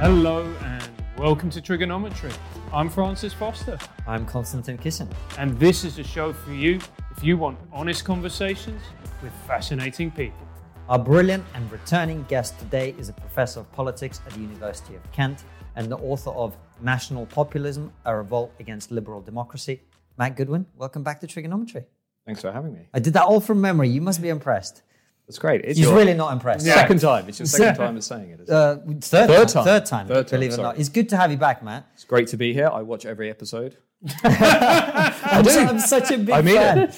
Hello and welcome to TRIGGERnometry. I'm Francis Foster, I'm Konstantin Kisin. and this is a show for you if you want honest conversations with fascinating people. Our brilliant and returning guest today is a professor of politics at the University of Kent and the author of National Populism A Revolt Against Liberal Democracy. Matt Goodwin, welcome back to TRIGGERnometry. Thanks for having me. I did that all from memory. You must be impressed. That's great. It's He's your really not impressed. second time. It's your second time of saying it. isn't it? Uh, third, Third time. time. Third time. Third time, believe it or sorry. not. It's good to have you back, Matt. It's great to be here. I watch every episode. I'm, do. su- I'm such a big I mean fan. it.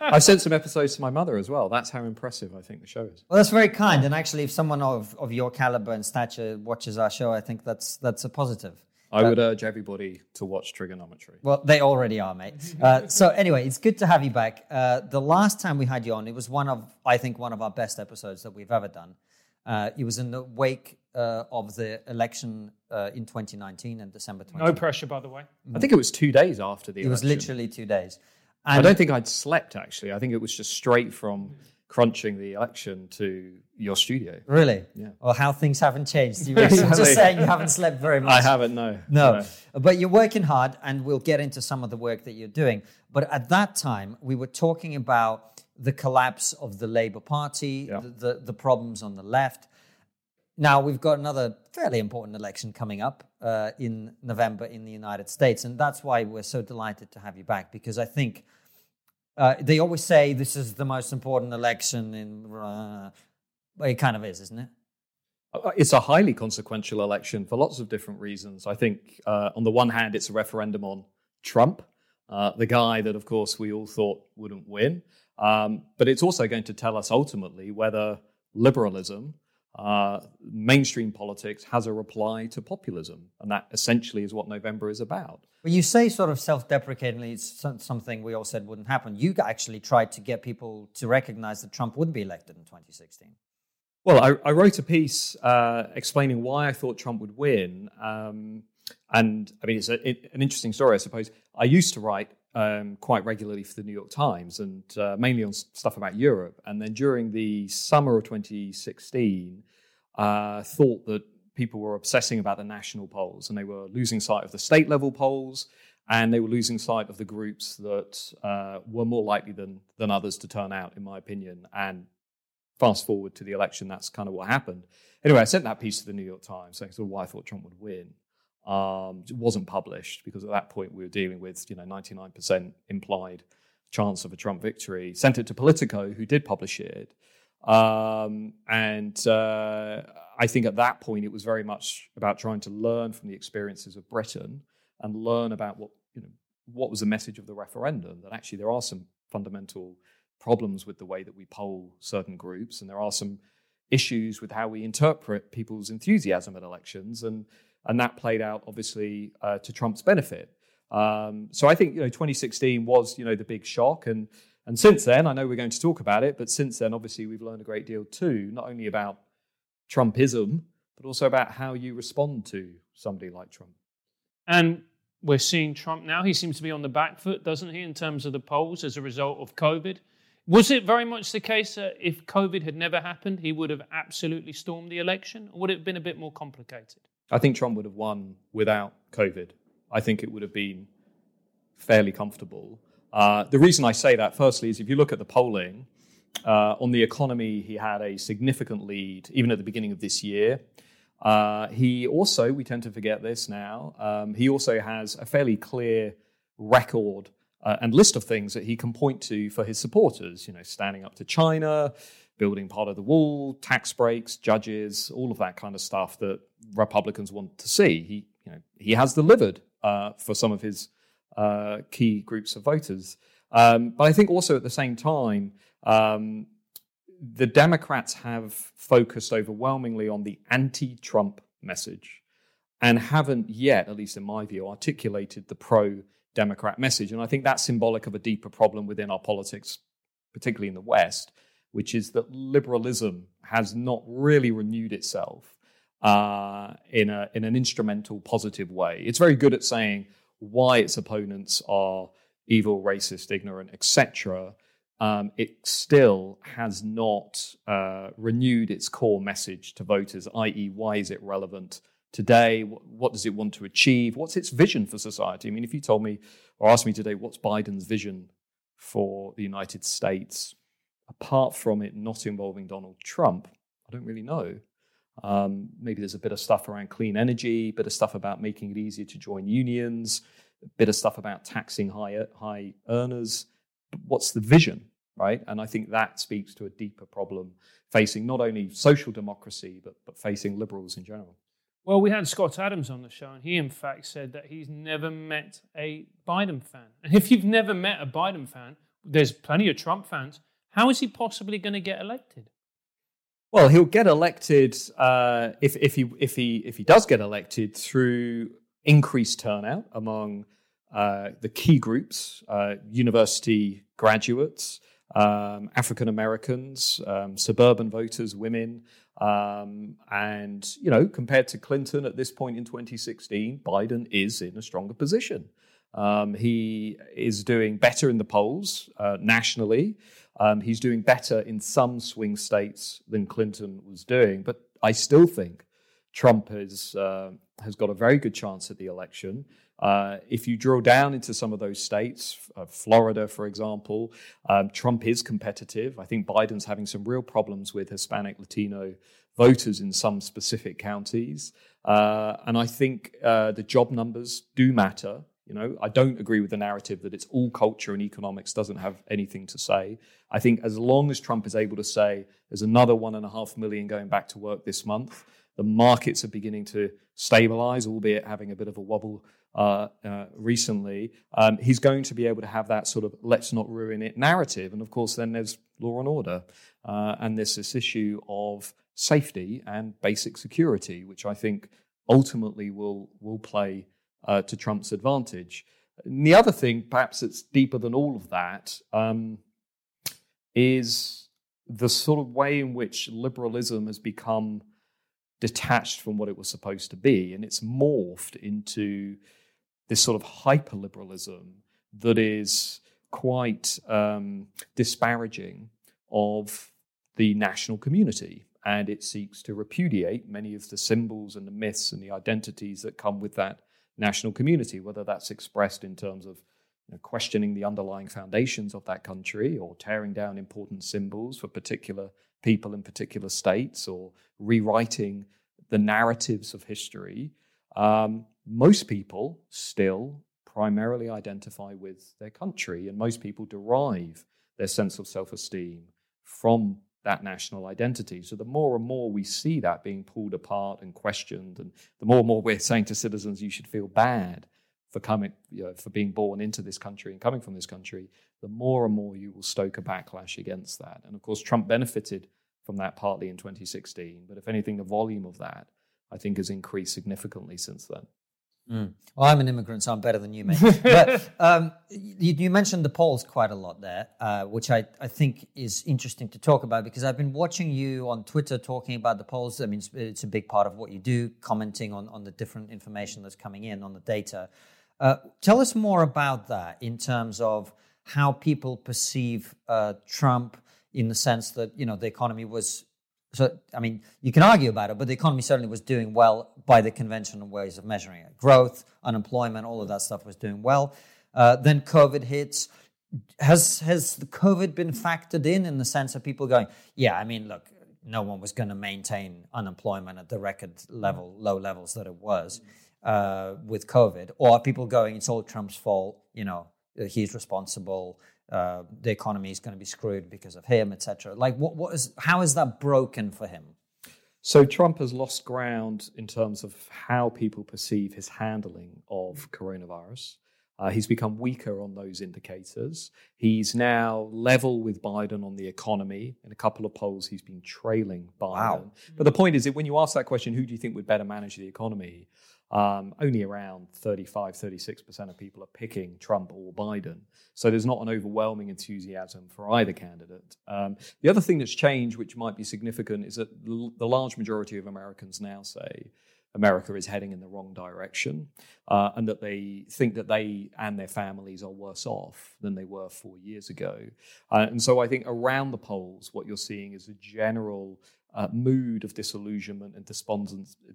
I sent some episodes to my mother as well. That's how impressive I think the show is. Well, that's very kind. And actually, if someone of, of your caliber and stature watches our show, I think that's that's a positive. I would urge everybody to watch TRIGGERnometry. Well, they already are, mate. Uh, so anyway, it's good to have you back. Uh, the last time we had you on, it was one of, I think, one of our best episodes that we've ever done. Uh, it was in the wake uh, of the election uh, in 2019 and December 20. No pressure, by the way. I think it was two days after the it was literally two days. I don't think I'd slept actually. I think it was just straight from crunching the election to your studio. really, Yeah. well, how things haven't changed. You were just saying you haven't slept very much. I haven't, no. No, but you're working hard, and we'll get into some of the work that you're doing. But at that time, we were talking about the collapse of the Labour Party, Yeah. the, the, the problems on the left. Now, we've got another fairly important election coming up uh, in November in the United States. And that's why we're so delighted to have you back, because I think uh, they always say this is the most important election in. Uh, it kind of is, isn't it? Uh, It's a highly consequential election for lots of different reasons. I think, uh, on the one hand, it's a referendum on Trump, uh, the guy that, of course, we all thought wouldn't win. Um, but it's also going to tell us ultimately whether liberalism, uh, mainstream politics, has a reply to populism. And that essentially is what November is about. Well, you say sort of self-deprecatingly it's something we all said wouldn't happen. You actually tried to get people to recognize that Trump wouldn't be elected in 2016. Well, I, I wrote a piece uh, explaining why I thought Trump would win. Um, and I mean, it's a, it, an interesting story, I suppose. I used to write um, quite regularly for the New York Times and uh, mainly on stuff about Europe. And then during the summer of 2016, uh, thought that people were obsessing about the national polls and they were losing sight of the state level polls and they were losing sight of the groups that uh, were more likely than, than others to turn out, in my opinion. And fast forward to the election, that's kind of what happened. Anyway, I sent that piece to the New York Times saying sort of why I thought Trump would win. Um, it wasn't published because at that point we were dealing with you know 99% implied chance of a Trump victory. Sent it to Politico, who did publish it, um, and uh, I think at that point it was very much about trying to learn from the experiences of Britain and learn about what you know what was the message of the referendum. That actually there are some fundamental problems with the way that we poll certain groups, and there are some issues with how we interpret people's enthusiasm at elections, and and that played out obviously uh, to Trump's benefit. Um, so I think you know 2016 was you know the big shock, and and since then I know we're going to talk about it, but since then obviously we've learned a great deal too, not only about Trumpism, but also about how you respond to somebody like Trump. And we're seeing Trump now. He seems to be on the back foot, doesn't he, in terms of the polls as a result of COVID? Was it very much the case that if COVID had never happened, he would have absolutely stormed the election? Or would it have been a bit more complicated? I think Trump would have won without COVID. I think it would have been fairly comfortable. Uh, the reason I say that, firstly, is if you look at the polling, uh, on the economy, he had a significant lead, even at the beginning of this year. Uh, he also, we tend to forget this now, um, he also has a fairly clear record uh, and list of things that he can point to for his supporters, you know, standing up to China, building part of the wall, tax breaks, judges, all of that kind of stuff that Republicans want to see. He, you know, he has delivered uh, for some of his uh, key groups of voters. Um, but I think also at the same time, um, the Democrats have focused overwhelmingly on the anti Trump message and haven't yet, at least in my view, articulated the pro Democrat message. And I think that's symbolic of a deeper problem within our politics, particularly in the West, which is that liberalism has not really renewed itself uh, in, a, in an instrumental, positive way. It's very good at saying why its opponents are evil, racist, ignorant, etc um, it still has not uh, renewed its core message to voters, i.e., why is it relevant today? What, what, does it want to achieve? What's its vision for society? I mean, if you told me or asked me today, what's Biden's vision for the United States, apart from it not involving Donald Trump, I don't really know. Um, maybe there's a bit of stuff around clean energy, a bit of stuff about making it easier to join unions, a bit of stuff about taxing high, high earners. But what's the vision, right? And I think that speaks to a deeper problem facing not only social democracy, but, but facing liberals in general. Well, we had Scott Adams on the show, and he, in fact, said that he's never met a Biden fan. And if you've never met a Biden fan, there's plenty of Trump fans. How is he possibly going to get elected? Well, he'll get elected uh, if, if he if he if he does get elected through increased turnout among uh, the key groups, uh, university graduates, um, African Americans, um, suburban voters, women, um, and you know, compared to Clinton at this point in 2016, Biden is in a stronger position. Um, he is doing better in the polls uh, nationally. Um, he's doing better in some swing states than Clinton was doing, but I still think Trump has uh, has got a very good chance at the election. Uh, if you drill down into some of those states, uh, Florida, for example, um, Trump is competitive. I think Biden's having some real problems with Hispanic, Latino voters in some specific counties. Uh, and I think uh, the job numbers do matter. You know, I don't agree with the narrative that it's all culture and economics doesn't have anything to say. I think as long as Trump is able to say there's another one and a half million going back to work this month, the markets are beginning to stabilize, albeit having a bit of a wobble uh, uh, recently, um, he's going to be able to have that sort of let's not ruin it narrative. And of course, then there's law and order. Uh, and there's this issue of safety and basic security, which I think ultimately will, will play uh, to Trump's advantage. And the other thing, perhaps it's deeper than all of that, um, is the sort of way in which liberalism has become detached from what it was supposed to be. And it's morphed into this sort of hyper liberalism that is quite um, disparaging of the national community. And it seeks to repudiate many of the symbols and the myths and the identities that come with that national community, whether that's expressed in terms of you know, questioning the underlying foundations of that country or tearing down important symbols for particular people in particular states or rewriting the narratives of history. Um, most people still primarily identify with their country, and most people derive their sense of self esteem from that national identity. So the more and more we see that being pulled apart and questioned, and the more and more we're saying to citizens, you should feel bad for coming, you know, for being born into this country and coming from this country, the more and more you will stoke a backlash against that. And of course, Trump benefited from that partly in 2016. But if anything, the volume of that, I think, has increased significantly since then. Mm. Well, I'm an immigrant, so I'm better than you, mate. but um, you, you, mentioned the polls quite a lot there, uh, which I, I think is interesting to talk about because I've been watching you on Twitter talking about the polls. I mean, it's, it's a big part of what you do, commenting on, on the different information that's coming in on the data. Uh, tell us more about that in terms of how people perceive uh, Trump in the sense that you know the economy was so, I mean, you can argue about it, but the economy certainly was doing well by the conventional ways of measuring it. Growth, unemployment, all of that stuff was doing well. Uh, then COVID hits. Has has the COVID been factored in in the sense of people going, yeah, I mean, look, no one was going to maintain unemployment at the record level, low levels that it was uh, with COVID, or are people going, it's all Trump's fault, you know, he's responsible uh, the economy is going to be screwed because of him, etc. Like, what, what is, how is that broken for him? So Trump has lost ground in terms of how people perceive his handling of coronavirus. Uh, he's become weaker on those indicators. He's now level with Biden on the economy. In a couple of polls, he's been trailing Biden. Wow. But the point is that when you ask that question, who do you think would better manage the economy? Um, only around 35, 36% of people are picking Trump or Biden. So there's not an overwhelming enthusiasm for either candidate. Um, the other thing that's changed, which might be significant, is that the large majority of Americans now say America is heading in the wrong direction uh, and that they think that they and their families are worse off than they were four years ago. Uh, and so I think around the polls, what you're seeing is a general uh, mood of disillusionment and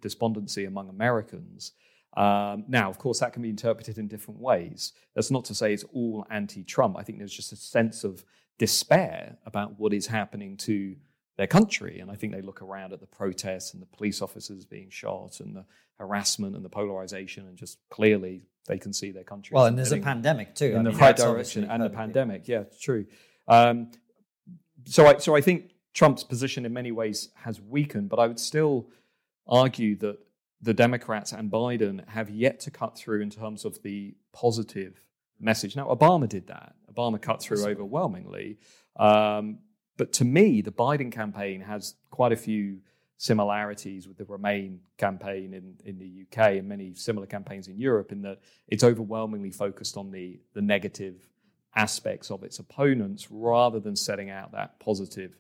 despondency among Americans. Um, now, of course, that can be interpreted in different ways. That's not to say it's all anti Trump. I think there's just a sense of despair about what is happening to their country. And I think they look around at the protests and the police officers being shot and the harassment and the polarization, and just clearly they can see their country. Well, and there's a pandemic too. In I the right direction, and the pandemic. Yeah, true. Um, so, I, so I think Trump's position in many ways has weakened, but I would still argue that the Democrats and Biden have yet to cut through in terms of the positive message. Now, Obama did that. Obama cut through overwhelmingly. Um, but to me, the Biden campaign has quite a few similarities with the Remain campaign in, in the UK and many similar campaigns in Europe in that it's overwhelmingly focused on the, the negative aspects of its opponents rather than setting out that positive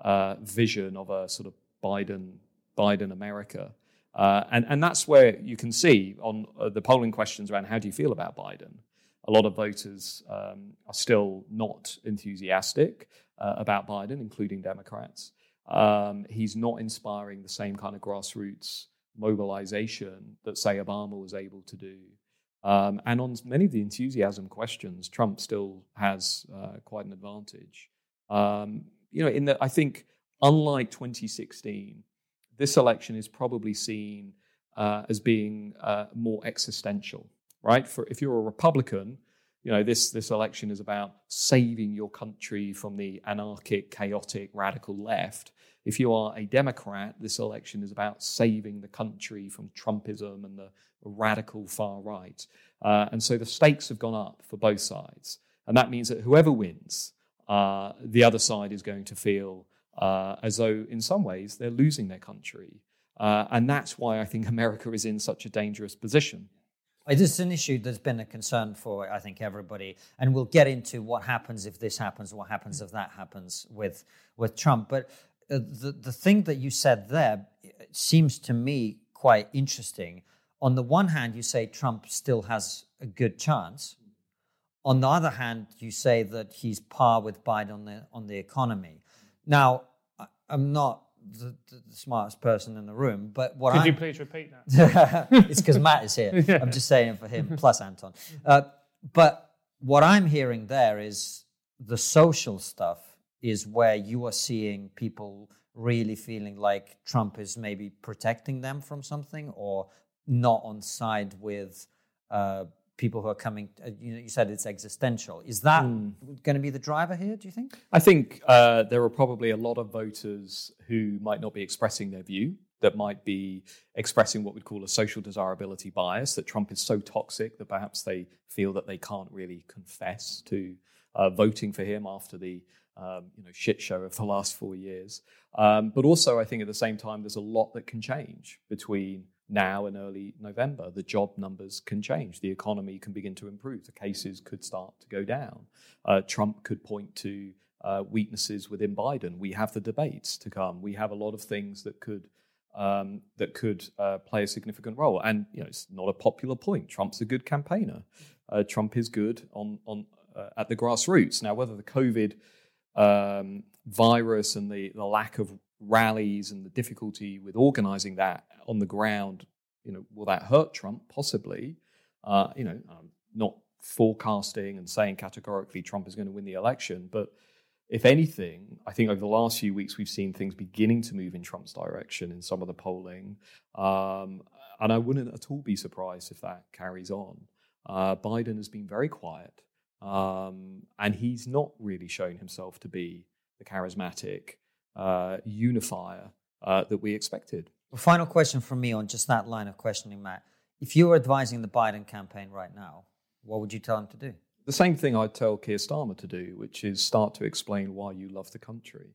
uh, vision of a sort of Biden Biden America. Uh, and, and that's where you can see on uh, the polling questions around how do you feel about Biden? A lot of voters um, are still not enthusiastic uh, about Biden, including Democrats. Um, he's not inspiring the same kind of grassroots mobilization that, say, Obama was able to do. Um, and on many of the enthusiasm questions, Trump still has uh, quite an advantage. Um, you know, in that I think, unlike 2016, this election is probably seen uh, as being uh, more existential, right? For if you're a Republican, you know this this election is about saving your country from the anarchic, chaotic, radical left. If you are a Democrat, this election is about saving the country from Trumpism and the radical far right. Uh, and so the stakes have gone up for both sides, and that means that whoever wins, uh, the other side is going to feel uh, as though, in some ways, they're losing their country. Uh, and that's why I think America is in such a dangerous position. It is an issue that's been a concern for, I think, everybody. And we'll get into what happens if this happens, what happens if that happens with, with Trump. But uh, the, the thing that you said there seems to me quite interesting. On the one hand, you say Trump still has a good chance. On the other hand, you say that he's par with Biden on the, on the economy. Now, I'm not the, the, smartest person in the room, but what Could I'm, you please repeat that? it's because Matt is here. yeah. I'm just saying for him, plus Anton. Uh, but what I'm hearing there is the social stuff is where you are seeing people really feeling like Trump is maybe protecting them from something or not on side with uh, people who are coming. Uh, you, know, you said it's existential. Is that mm. going to be the driver here? Do you think? I think uh, there are probably a lot of voters who might not be expressing their view. That might be expressing what we'd call a social desirability bias. That Trump is so toxic that perhaps they feel that they can't really confess to uh, voting for him after the um, you know shit show of the last four years. Um, but also, I think at the same time, there's a lot that can change between now and early November. The job numbers can change. The economy can begin to improve. The cases could start to go down. Uh, Trump could point to uh, weaknesses within Biden. We have the debates to come. We have a lot of things that could um, that could uh, play a significant role. And you know, it's not a popular point. Trump's a good campaigner. Uh, Trump is good on on uh, at the grassroots. Now, whether the COVID um, virus and the, the lack of rallies and the difficulty with organizing that on the ground, you know, will that hurt Trump? Possibly. Uh, you know, I'm not forecasting and saying categorically Trump is going to win the election, but if anything, I think over the last few weeks we've seen things beginning to move in Trump's direction in some of the polling, um, and I wouldn't at all be surprised if that carries on. Uh, Biden has been very quiet, um, and he's not really shown himself to be the charismatic uh, unifier uh, that we expected. Final question from me on just that line of questioning, Matt. If you were advising the Biden campaign right now, what would you tell him to do? The same thing I'd tell Keir Starmer to do, which is start to explain why you love the country.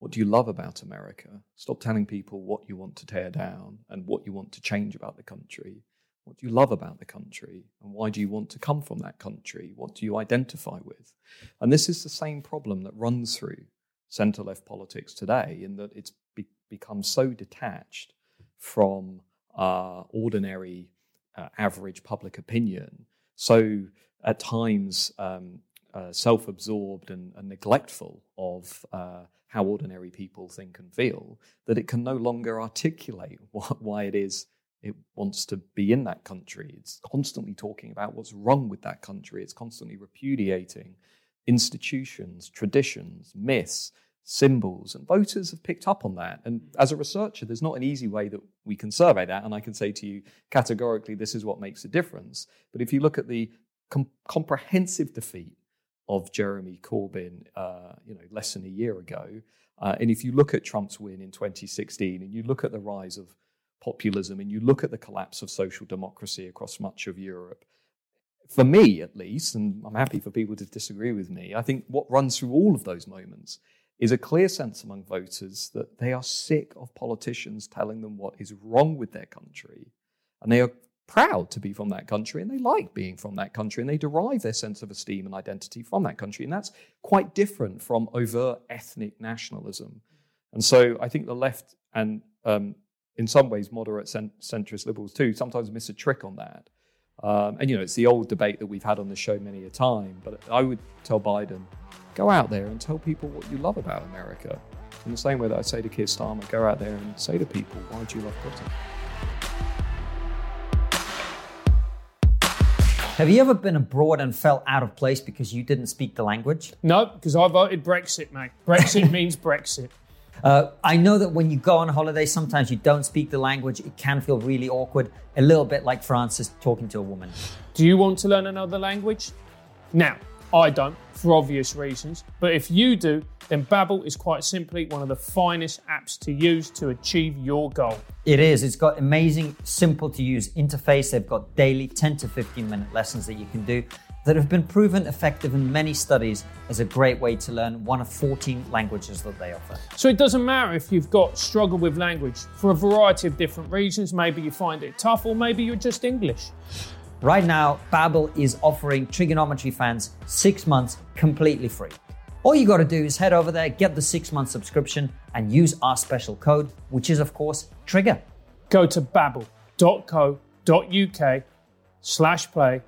What do you love about America? Stop telling people what you want to tear down and what you want to change about the country. What do you love about the country? And why do you want to come from that country? What do you identify with? And this is the same problem that runs through centre left politics today, in that it's be- become so detached from uh, ordinary, uh, average public opinion, so at times um, uh, self absorbed and, and, neglectful of uh, how ordinary people think and feel, that it can no longer articulate what, why it is it wants to be in that country. It's constantly talking about what's wrong with that country. It's constantly repudiating institutions, traditions, myths, symbols, and voters have picked up on that. And as a researcher, there's not an easy way that we can survey that. And I can say to you categorically, this is what makes a difference. But if you look at the com- comprehensive defeat of Jeremy Corbyn, uh, you know, less than a year ago, uh, and if you look at Trump's win in 2016, and you look at the rise of populism and you look at the collapse of social democracy across much of Europe, for me at least, and I'm happy for people to disagree with me, I think what runs through all of those moments is a clear sense among voters that they are sick of politicians telling them what is wrong with their country. And they are proud to be from that country and they like being from that country and they derive their sense of esteem and identity from that country. And that's quite different from overt ethnic nationalism. And so I think the left and um, in some ways moderate cent- centrist liberals too sometimes miss a trick on that. Um, and you know, it's the old debate that we've had on the show many a time. But I would tell Biden, go out there and tell people what you love about America. In the same way that I say to Keir Starmer, go out there and say to people, why do you love Britain? Have you ever been abroad and felt out of place because you didn't speak the language? No, because I voted Brexit, mate. Brexit means Brexit. Uh, I know that when you go on holiday, sometimes you don't speak the language. It can feel really awkward, a little bit like Francis talking to a woman. Do you want to learn another language? Now, I don't, for obvious reasons. But if you do, then Babbel is quite simply one of the finest apps to use to achieve your goal. It is. It's got amazing, simple to use interface. They've got daily 10 to 15 minute lessons that you can do that have been proven effective in many studies as a great way to learn one of 14 languages that they offer. So it doesn't matter if you've got struggle with language for a variety of different reasons. Maybe you find it tough, or maybe you're just English. Right now, Babbel is offering TRIGGERnometry fans six months completely free. All you got to do is head over there, get the six month subscription, and use our special code, which is, of course, Trigger. Go to babbel.co.uk slash play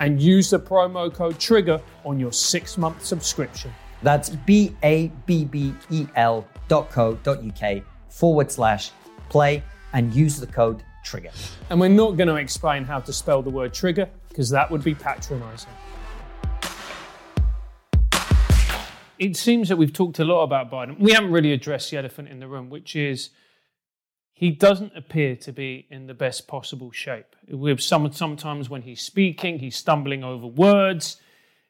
and use the promo code TRIGGER on your six month subscription. That's B A B B E L dot co dot UK forward slash play and use the code TRIGGER. And we're not going to explain how to spell the word trigger because that would be patronizing. It seems that we've talked a lot about Biden. We haven't really addressed the elephant in the room, which is he doesn't appear to be in the best possible shape. With some, sometimes when he's speaking, he's stumbling over words.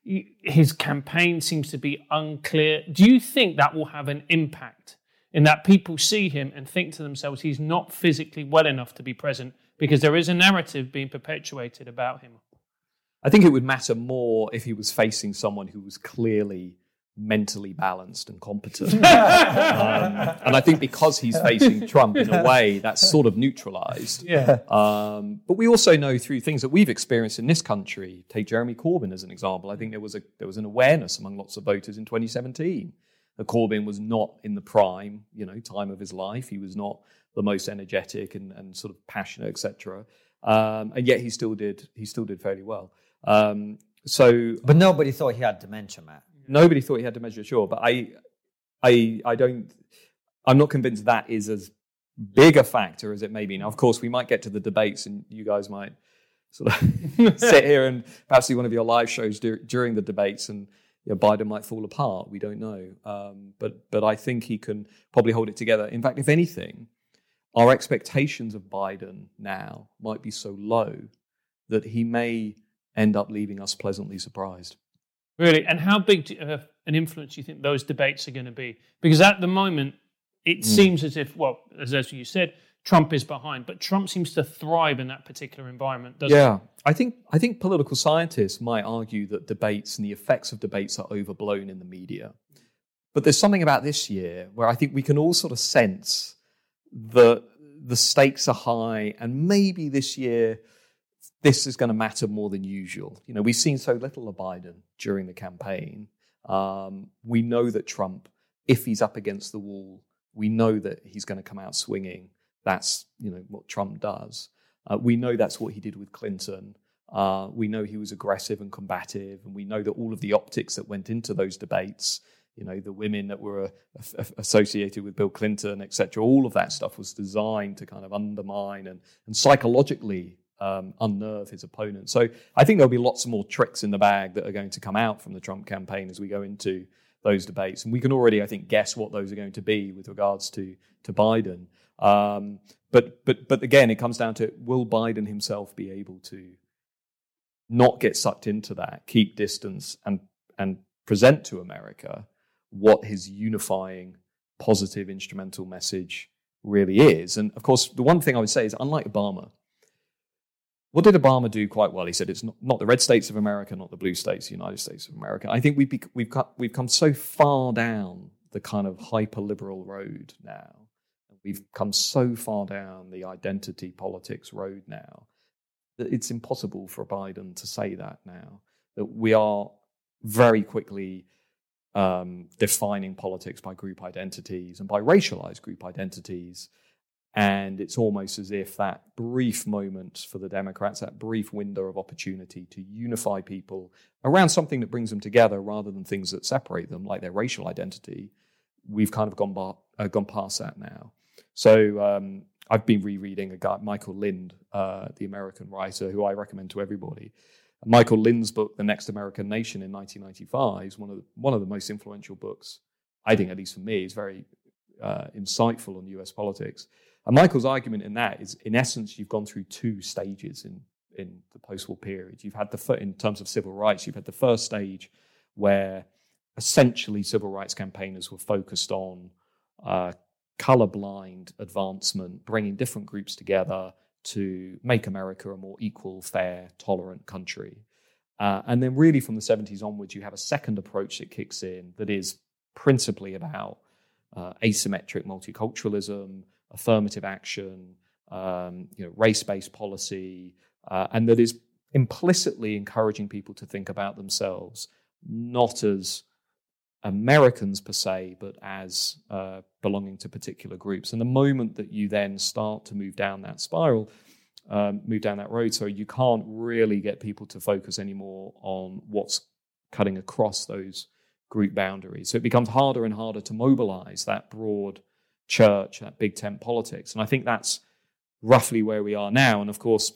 His campaign seems to be unclear. Do you think that will have an impact in that people see him and think to themselves he's not physically well enough to be present because there is a narrative being perpetuated about him? I think it would matter more if he was facing someone who was clearly mentally balanced and competent. um, and I think because he's facing Trump in a way that's sort of neutralized. Yeah. Um, but we also know through things that we've experienced in this country, take Jeremy Corbyn as an example. I think there was a there was an awareness among lots of voters in 2017 that Corbyn was not in the prime, you know, time of his life. He was not the most energetic and, and sort of passionate, etc. Um, and yet he still did he still did fairly well. Um, so, but nobody thought he had dementia, Matt. Nobody thought he had dementia, sure, but I, I, I don't. I'm not convinced that is as big a factor as it may be. Now, of course, we might get to the debates, and you guys might sort of sit here and perhaps do one of your live shows dur- during the debates, and you know, Biden might fall apart. We don't know, um, but but I think he can probably hold it together. In fact, if anything, our expectations of Biden now might be so low that he may end up leaving us pleasantly surprised. Really? And how big do, uh, an influence do you think those debates are going to be? Because at the moment, it mm. seems as if, well, as, as you said, Trump is behind, but Trump seems to thrive in that particular environment, yeah. I think I think political scientists might argue that debates and the effects of debates are overblown in the media. But there's something about this year where I think we can all sort of sense that the stakes are high, and maybe this year this is going to matter more than usual. You know, we've seen so little of Biden during the campaign. Um, we know that Trump, if he's up against the wall, we know that he's going to come out swinging. That's you know what Trump does. Uh, we know that's what he did with Clinton. Uh, we know he was aggressive and combative, and we know that all of the optics that went into those debates, you know, the women that were uh, associated with Bill Clinton, etc. All of that stuff was designed to kind of undermine and, and psychologically um, unnerve his opponent. So I think there'll be lots more tricks in the bag that are going to come out from the Trump campaign as we go into those debates, and we can already, I think, guess what those are going to be with regards to to Biden. Um, but but but again, it comes down to will Biden himself be able to not get sucked into that, keep distance, and and present to America what his unifying, positive, instrumental message really is. And of course, the one thing I would say is, unlike Obama, what did Obama do quite well? He said it's not, not the red states of America, not the blue states, the United States of America. I think we've, we've, we've come so far down the kind of hyper liberal road now. We've come so far down the identity politics road now that it's impossible for Biden to say that now. That we are very quickly um, defining politics by group identities and by racialized group identities. And it's almost as if that brief moment for the Democrats, that brief window of opportunity to unify people around something that brings them together rather than things that separate them, like their racial identity, we've kind of gone, bar, uh, gone past that now. So um, I've been rereading a guy, Michael Lind, uh, the American writer, who I recommend to everybody. Michael Lind's book, The Next American Nation in 1995, is one of the, one of the most influential books, I think, at least for me, is very uh, insightful on US politics. And Michael's argument in that is, in essence, you've gone through two stages in, in the post-war period. You've had the, in terms of civil rights, you've had the first stage where essentially civil rights campaigners were focused on uh, colorblind advancement, bringing different groups together, to make America a more equal, fair, tolerant country. Uh, and then, really, from the 70s onwards, you have a second approach that kicks in that is principally about uh, asymmetric multiculturalism, affirmative action, um, you know, race-based policy, uh, and that is implicitly encouraging people to think about themselves not as Americans per se, but as uh, belonging to particular groups. And the moment that you then start to move down that spiral, um, move down that road, so you can't really get people to focus anymore on what's cutting across those group boundaries. So it becomes harder and harder to mobilize that broad church, that big tent politics. And I think that's roughly where we are now. And of course,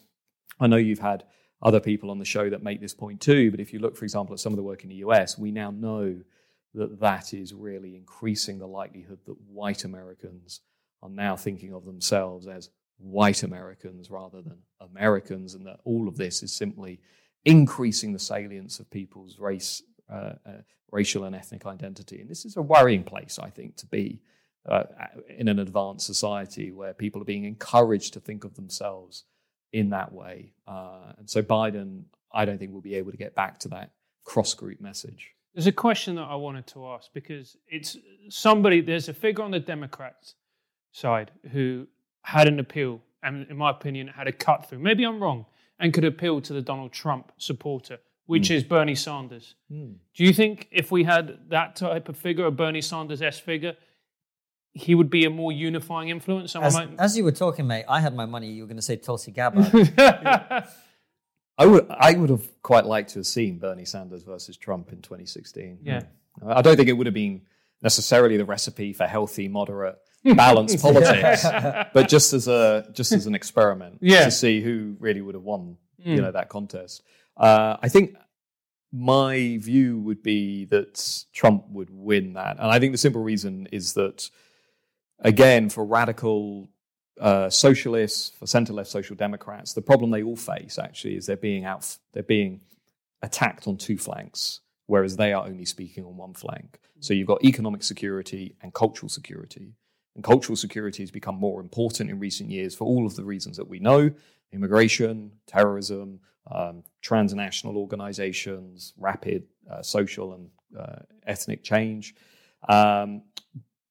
I know you've had other people on the show that make this point too, but if you look, for example, at some of the work in the US, we now know that that is really increasing the likelihood that white Americans are now thinking of themselves as white Americans rather than Americans, and that all of this is simply increasing the salience of people's race, uh, uh, racial and ethnic identity. And this is a worrying place, I think, to be uh, in an advanced society where people are being encouraged to think of themselves in that way. Uh, and so Biden, I don't think will be able to get back to that cross group message. There's a question that I wanted to ask because it's somebody, there's a figure on the Democrats side who had an appeal, and in my opinion, had a cut through. Maybe I'm wrong, and could appeal to the Donald Trump supporter, which mm. is Bernie Sanders. Mm. Do you think if we had that type of figure, a Bernie Sanders S figure, he would be a more unifying influence? As, might... as, you were talking, mate, I had my money. You were going to say Tulsi Gabbard. I would I would have quite liked to have seen Bernie Sanders versus Trump in 2016. Yeah. I don't think it would have been necessarily the recipe for healthy, moderate, balanced politics, but just as a just as an experiment yeah. to see who really would have won, mm. you know, that contest. Uh, I think my view would be that Trump would win that, and I think the simple reason is that, again, for radical uh, socialists, for centre left social democrats, the problem they all face actually is they're being out, they're being attacked on two flanks, whereas they are only speaking on one flank. So you've got economic security and cultural security. And cultural security has become more important in recent years for all of the reasons that we know immigration, terrorism, um, transnational organizations, rapid uh, social and uh, ethnic change. Um,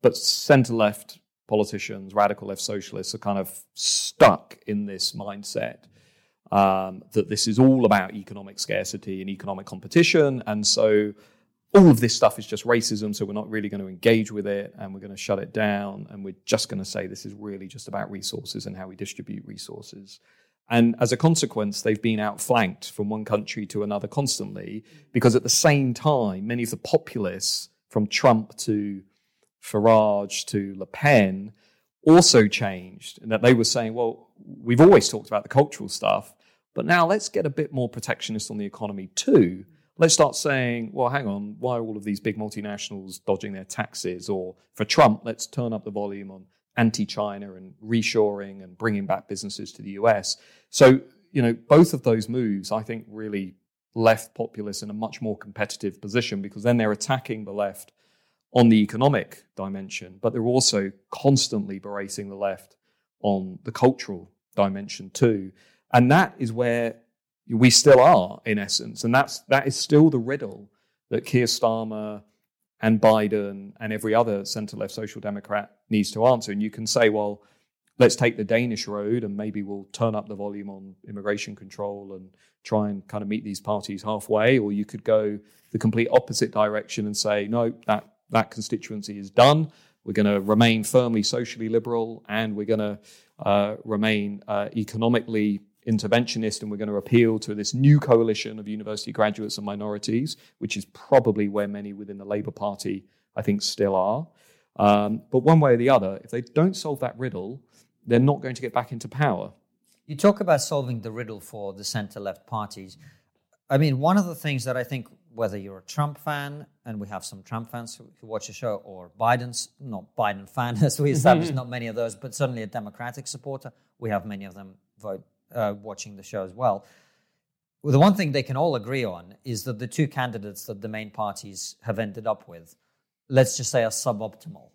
but centre left politicians, radical left socialists, are kind of stuck in this mindset um, that this is all about economic scarcity and economic competition. And so all of this stuff is just racism, so we're not really going to engage with it and we're going to shut it down. And we're just going to say this is really just about resources and how we distribute resources. And as a consequence, they've been outflanked from one country to another constantly because at the same time, many of the populists from Trump to Farage to Le Pen also changed, and that they were saying, well, we've always talked about the cultural stuff, but now let's get a bit more protectionist on the economy too. Let's start saying, well, hang on, why are all of these big multinationals dodging their taxes? Or for Trump, let's turn up the volume on anti China and reshoring and bringing back businesses to the US. So, you know, both of those moves, I think, really left populists in a much more competitive position because then they're attacking the left on the economic dimension, but they're also constantly berating the left on the cultural dimension too. And that is where we still are, in essence. And that's that is still the riddle that Keir Starmer and Biden and every other centre left social democrat needs to answer. And you can say, well, let's take the Danish road and maybe we'll turn up the volume on immigration control and try and kind of meet these parties halfway. Or you could go the complete opposite direction and say, no, that, that constituency is done. We're going to remain firmly socially liberal and we're going to uh, remain uh, economically interventionist and we're going to appeal to this new coalition of university graduates and minorities, which is probably where many within the Labour Party, I think, still are. Um, but one way or the other, if they don't solve that riddle, they're not going to get back into power. You talk about solving the riddle for the center left parties. I mean, one of the things that I think, whether you're a Trump fan, and we have some Trump fans who, who watch the show, or Biden's, not Biden fan, as we established, not many of those, but certainly a Democratic supporter, we have many of them vote uh, watching the show as well. well. The one thing they can all agree on is that the two candidates that the main parties have ended up with, let's just say, are suboptimal,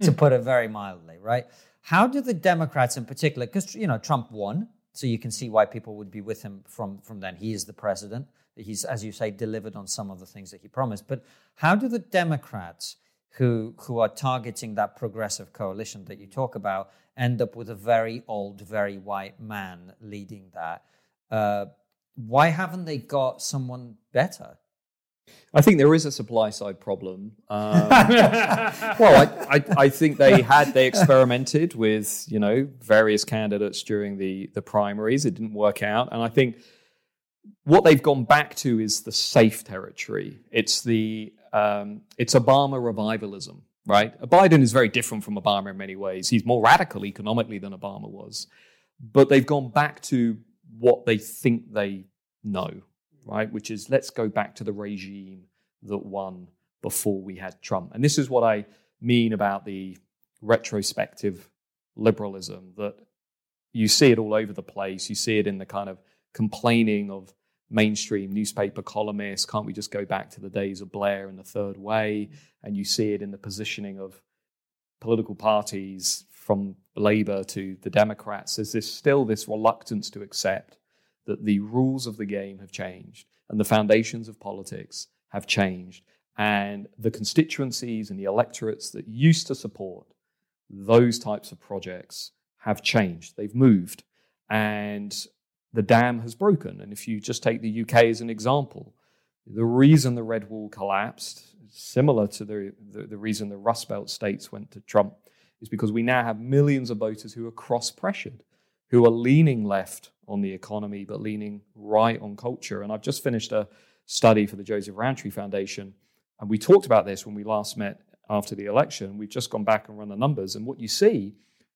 to hmm. put it very mildly, right? How do the Democrats in particular, because you know Trump won, so you can see why people would be with him from from then. He is the president. He's, as you say, delivered on some of the things that he promised. But how do the Democrats who who are targeting that progressive coalition that you talk about end up with a very old, very white man leading that. Uh, why haven't they got someone better? I think there is a supply side problem. Um, well, I, I, I, think they had they experimented with you know various candidates during the the primaries. It didn't work out, and I think what they've gone back to is the safe territory. It's the um, it's Obama revivalism right? Biden is very different from Obama in many ways. He's more radical economically than Obama was. But they've gone back to what they think they know, right? Which is let's go back to the regime that won before we had Trump. And this is what I mean about the retrospective liberalism that you see it all over the place. You see it in the kind of complaining of mainstream newspaper columnists. Can't we just go back to the days of Blair and the Third Way? And you see it in the positioning of political parties from Labour to the Democrats. There's this, still this reluctance to accept that the rules of the game have changed and the foundations of politics have changed. And the constituencies and the electorates that used to support those types of projects have changed. They've moved. And the dam has broken. And if you just take the UK as an example, the reason the Red Wall collapsed, similar to the, the, the reason the Rust Belt states went to Trump, is because we now have millions of voters who are cross pressured, who are leaning left on the economy, but leaning right on culture. And I've just finished a study for the Joseph Rowntree Foundation. And we talked about this when we last met after the election. We've just gone back and run the numbers. And what you see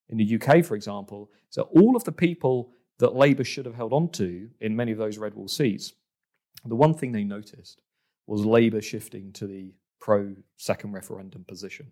in the UK, for example, is that all of the people that Labour should have held on to in many of those red wall seats. The one thing they noticed was Labour shifting to the pro second referendum position.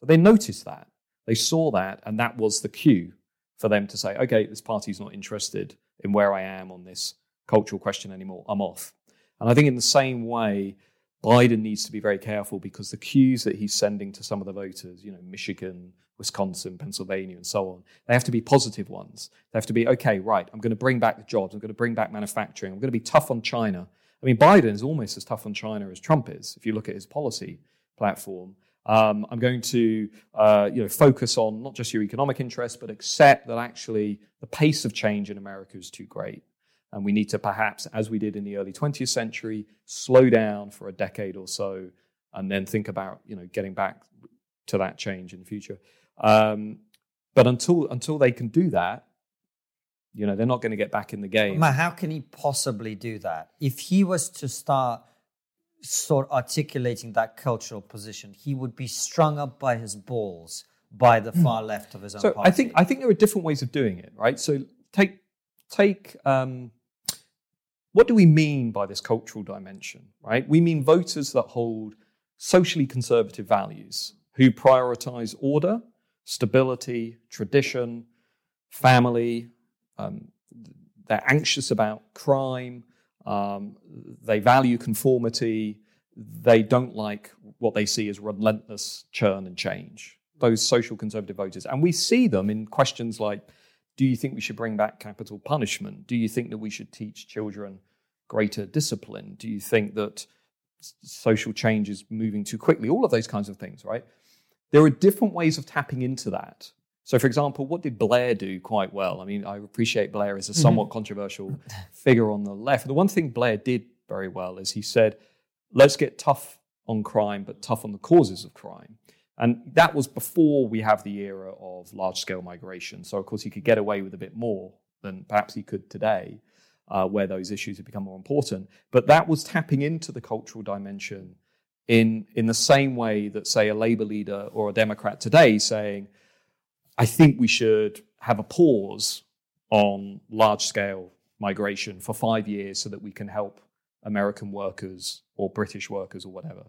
So they noticed that. They saw that, and that was the cue for them to say, okay, this party's not interested in where I am on this cultural question anymore. I'm off. And I think in the same way, Biden needs to be very careful because the cues that he's sending to some of the voters, you know, Michigan, Wisconsin, Pennsylvania, and so on. They have to be positive ones. They have to be, okay, right, I'm going to bring back the jobs. I'm going to bring back manufacturing. I'm going to be tough on China. I mean, Biden is almost as tough on China as Trump is, if you look at his policy platform. Um, I'm going to uh, you know, focus on not just your economic interests, but accept that actually the pace of change in America is too great. And we need to perhaps, as we did in the early 20th century, slow down for a decade or so and then think about you know, getting back to that change in the future. Um, but until until they can do that, you know, they're not going to get back in the game. how can he possibly do that? If he was to start sort of articulating that cultural position, he would be strung up by his balls by the far left of his own So party. I think I think there are different ways of doing it, right? So take take um, what do we mean by this cultural dimension, right? We mean voters that hold socially conservative values, who prioritize order, stability, tradition, family. Um, they're anxious about crime. Um, they value conformity. They don't like what they see as relentless churn and change. Those social conservative voters. And we see them in questions like do you think we should bring back capital punishment? Do you think that we should teach children greater discipline? Do you think that social change is moving too quickly? All of those kinds of things, right? There are different ways of tapping into that. So, for example, what did Blair do quite well? I mean, I appreciate Blair as a somewhat controversial figure on the left. The one thing Blair did very well is he said, let's get tough on crime, but tough on the causes of crime. And that was before we have the era of large scale migration. So, of course, he could get away with a bit more than perhaps he could today, uh, where those issues have become more important. But that was tapping into the cultural dimension in, in the same way that, say, a Labour leader or a Democrat today saying, I think we should have a pause on large scale migration for five years so that we can help American workers or British workers or whatever.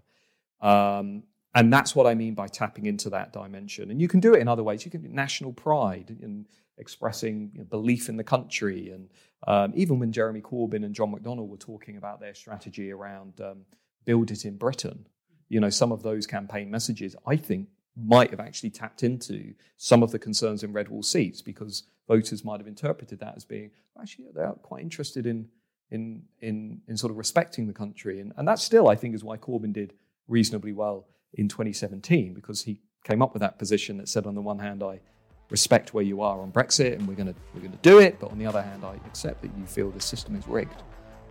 Um, and that's what I mean by tapping into that dimension. And you can do it in other ways. You can do national pride and expressing you know, belief in the country. And um, even when Jeremy Corbyn and John McDonnell were talking about their strategy around um, build it in Britain, you know, some of those campaign messages, I think, might have actually tapped into some of the concerns in red wall seats because voters might have interpreted that as being actually they're quite interested in in in in sort of respecting the country. And, and that still I think is why Corbyn did reasonably well in 2017 because he came up with that position that said on the one hand I respect where you are on Brexit and we're going to we're going to do it but on the other hand I accept that you feel the system is rigged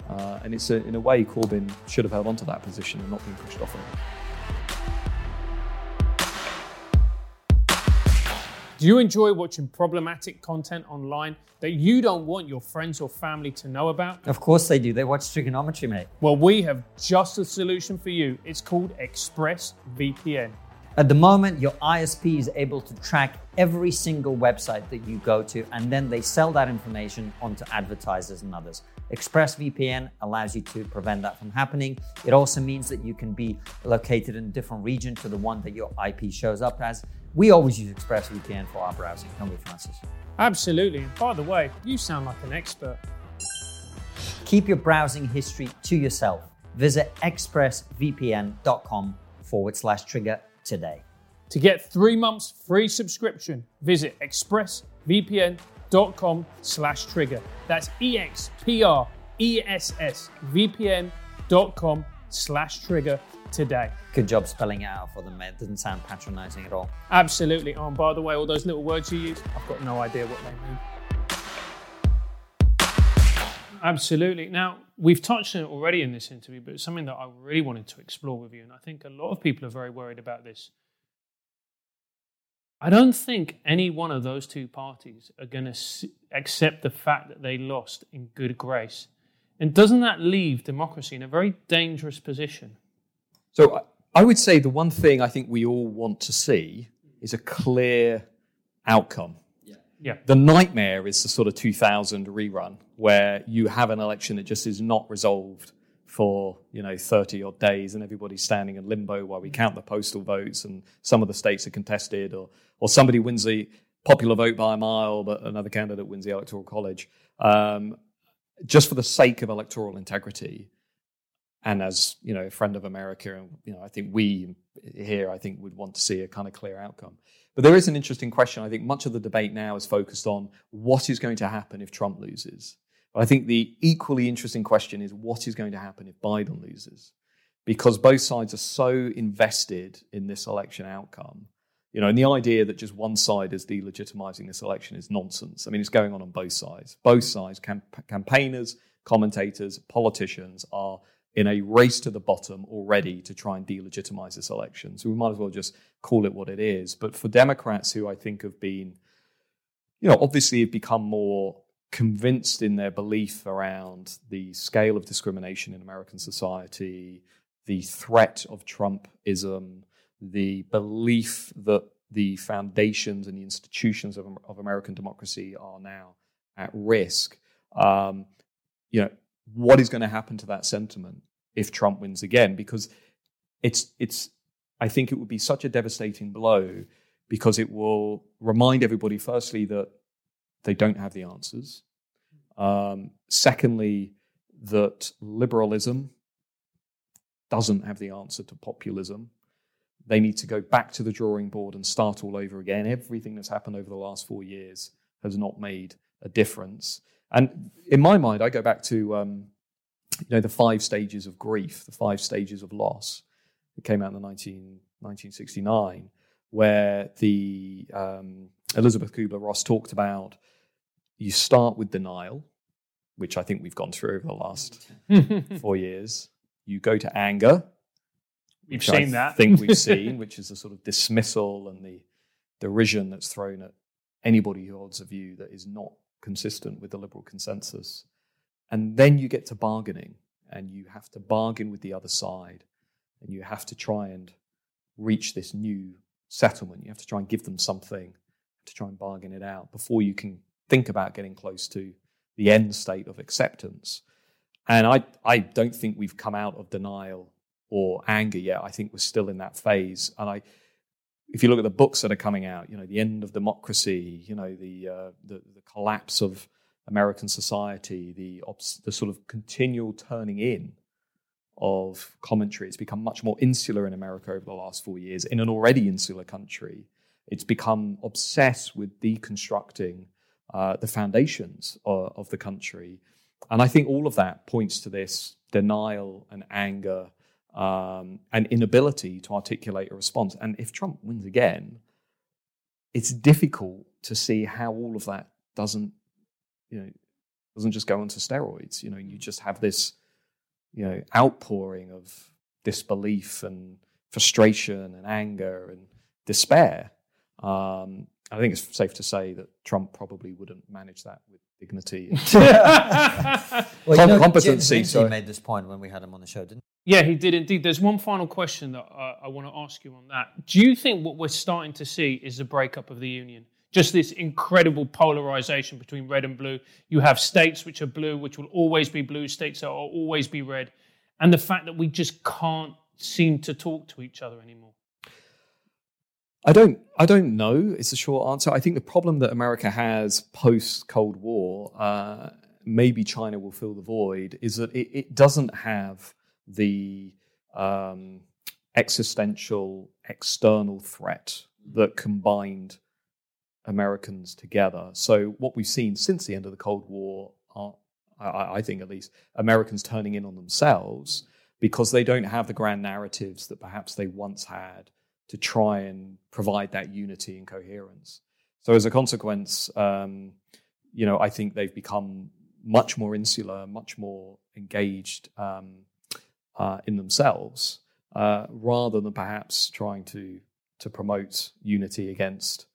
uh, and it's a, in a way Corbyn should have held on to that position and not been pushed off of it. Do you enjoy watching problematic content online that you don't want your friends or family to know about? Of course they do. They watch TRIGGERnometry, mate. Well, we have just a solution for you. It's called ExpressVPN. At the moment, your ISP is able to track every single website that you go to, and then they sell that information onto advertisers and others. ExpressVPN allows you to prevent that from happening. It also means that you can be located in a different region to the one that your IP shows up as. We always use ExpressVPN for our browsing, don't we, Francis? Absolutely. And by the way, you sound like an expert. Keep your browsing history to yourself. Visit expressvpn.com forward slash trigger today. To get three months free subscription, visit expressvpn.com slash trigger. That's E-X-P-R-E-S-S-V-P-N.com slash trigger today. Good job spelling it out for them, mate. It doesn't sound patronizing at all. Absolutely. Oh, and by the way, all those little words you use, I've got no idea what they mean. Absolutely. Now, we've touched on it already in this interview, but it's something that I really wanted to explore with you. And I think a lot of people are very worried about this. I don't think any one of those two parties are going to accept the fact that they lost in good grace. And doesn't that leave democracy in a very dangerous position? So I- would say the one thing I think we all want to see is a clear outcome. Yeah. Yeah. The nightmare is the sort of 2000 rerun where you have an election that just is not resolved for you know 30 odd days and everybody's standing in limbo while we count the postal votes and some of the states are contested or or somebody wins the popular vote by a mile but another candidate wins the electoral college. Um, just for the sake of electoral integrity and as you know a friend of america and you know i think we here i think would want to see a kind of clear outcome. But there is an interesting question. I think much of the debate now is focused on what is going to happen if trump loses but i think the equally interesting question is what is going to happen if biden loses because both sides are so invested in this election outcome you know and the idea that just one side is delegitimizing this election is nonsense i mean it's going on on both sides both sides camp- campaigners commentators politicians are in a race to the bottom already to try and delegitimize this election. So we might as well just call it what it is. But for Democrats who I think have been, you know, obviously have become more convinced in their belief around the scale of discrimination in American society, the threat of Trumpism, the belief that the foundations and the institutions of, of American democracy are now at risk. Um, you know, what is going to happen to that sentiment if Trump wins again? Because it's it's I think it would be such a devastating blow because it will remind everybody, firstly, that they don't have the answers. Um, secondly, that liberalism doesn't have the answer to populism. They need to go back to the drawing board and start all over again. Everything that's happened over the last four years has not made a difference. And in my mind, I go back to um, you know the five stages of grief, the five stages of loss. It came out in the 19, 1969, where the um, Elizabeth Kubler Ross talked about you start with denial, which I think we've gone through over the last four years. You go to anger. We've seen I that. think we've seen, which is the sort of dismissal and the derision that's thrown at anybody who holds a view that is not consistent with the liberal consensus. And then you get to bargaining, and you have to bargain with the other side, and you have to try and reach this new settlement. You have to try and give them something to try and bargain it out before you can think about getting close to the end state of acceptance. And I, I don't think we've come out of denial or anger yet. I think we're still in that phase. And I, if you look at the books that are coming out, you know, the end of democracy, you know, the uh, the, the, collapse of American society, the the sort of continual turning in of commentary. It's become much more insular in America over the last four years. In an already insular country, it's become obsessed with deconstructing uh, the foundations of, of, the country. And I think all of that points to this denial and anger um, and inability to articulate a response. And if Trump wins again, it's difficult to see how all of that doesn't, you know, doesn't just go onto steroids. You know, you just have this, you know, outpouring of disbelief and frustration and anger and despair. Um, I think it's safe to say that Trump probably wouldn't manage that with dignity. well, you know, competency. James so made this point when we had him on the show, didn't? He? Yeah, he did indeed. There's one final question that uh, I want to ask you on that. Do you think what we're starting to see is the breakup of the union? Just this incredible polarization between red and blue. You have states which are blue, which will always be blue, states that will always be red, and the fact that we just can't seem to talk to each other anymore. I don't. I don't know. It's a short answer. I think the problem that America has post Cold War, uh, maybe China will fill the void, is that it, it doesn't have the um, existential external threat that combined Americans together. So what we've seen since the end of the Cold War are, I, I think at least, Americans turning in on themselves because they don't have the grand narratives that perhaps they once had to try and provide that unity and coherence. So as a consequence, um, you know, I think they've become much more insular, much more engaged um, uh, in themselves, uh, rather than perhaps trying to to promote unity against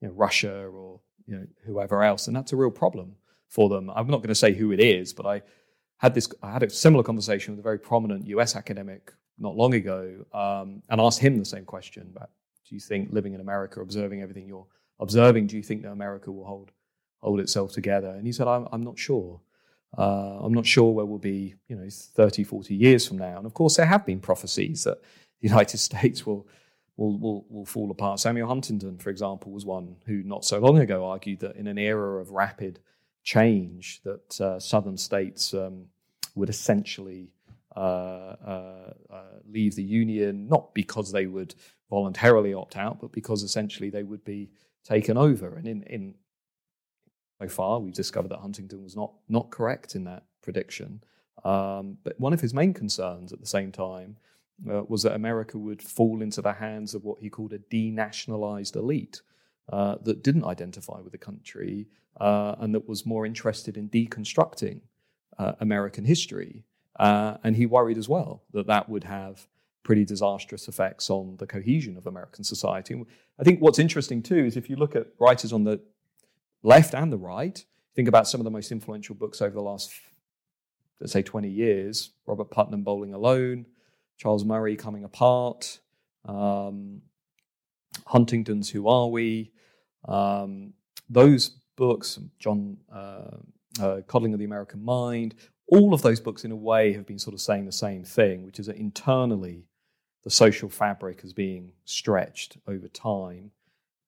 you know, Russia or you know whoever else, and that's a real problem for them. I'm not going to say who it is, but I had this I had a similar conversation with a very prominent U.S. academic not long ago um, and asked him the same question about do you think living in America, observing everything you're observing, do you think that America will hold hold itself together? And he said, I'm, I'm not sure. Uh, I'm not sure where we'll be, you know, 30, 40 years from now. And of course, there have been prophecies that the United States will, will, will, will fall apart. Samuel Huntington, for example, was one who not so long ago argued that in an era of rapid change, that uh, southern states um, would essentially leave the union, not because they would voluntarily opt out, but because essentially they would be taken over. And in, in so far, we've discovered that Huntington was not not correct in that prediction. Um, but one of his main concerns at the same time uh, was that America would fall into the hands of what he called a denationalized elite uh, that didn't identify with the country uh, and that was more interested in deconstructing American history. Uh, and he worried as well that that would have pretty disastrous effects on the cohesion of American society. I think what's interesting too is if you look at writers on the left and the right, think about some of the most influential books over the last, let's say, 20 years Robert Putnam, Bowling Alone, Charles Murray coming apart, um, Huntington's Who Are We? Um, those books, John uh, uh, Coddling of the American Mind, all of those books, in a way, have been sort of saying the same thing, which is that internally, the social fabric is being stretched over time.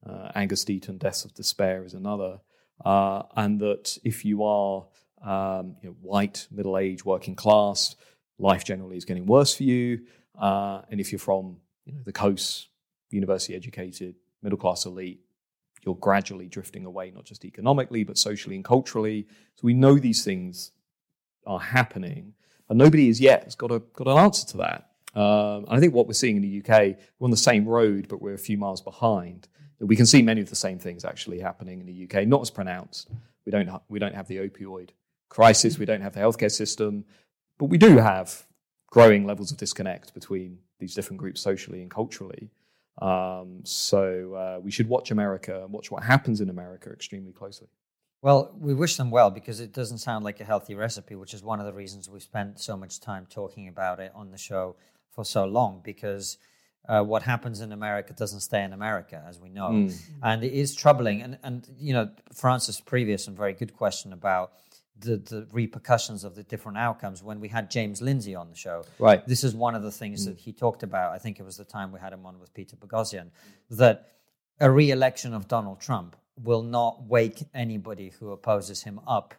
Uh, Angus Deaton, Deaths of Despair, is another. Uh, and that if you are um, you know, white, middle aged, working class, life generally is getting worse for you. Uh, and if you're from you know, the coast, university educated, middle class elite, you're gradually drifting away, not just economically, but socially and culturally. So we know these things are happening, and nobody as yet has got a got an answer to that. Um, and I think what we're seeing in the UK, we're on the same road, but we're a few miles behind. We can see many of the same things actually happening in the UK, not as pronounced. We don't ha- we don't have the opioid crisis, we don't have the healthcare system, but we do have growing levels of disconnect between these different groups socially and culturally. Um, so uh, we should watch America and watch what happens in America extremely closely. Well, we wish them well because it doesn't sound like a healthy recipe, which is one of the reasons we've spent so much time talking about it on the show for so long. Because uh, what happens in America doesn't stay in America, as we know, mm. and it is troubling. And and you know, Francis' previous and very good question about the, the repercussions of the different outcomes when we had James Lindsay on the show. Right. This is one of the things mm. that he talked about. I think it was the time we had him on with Peter Boghossian, that a re-election of Donald Trump will not wake anybody who opposes him up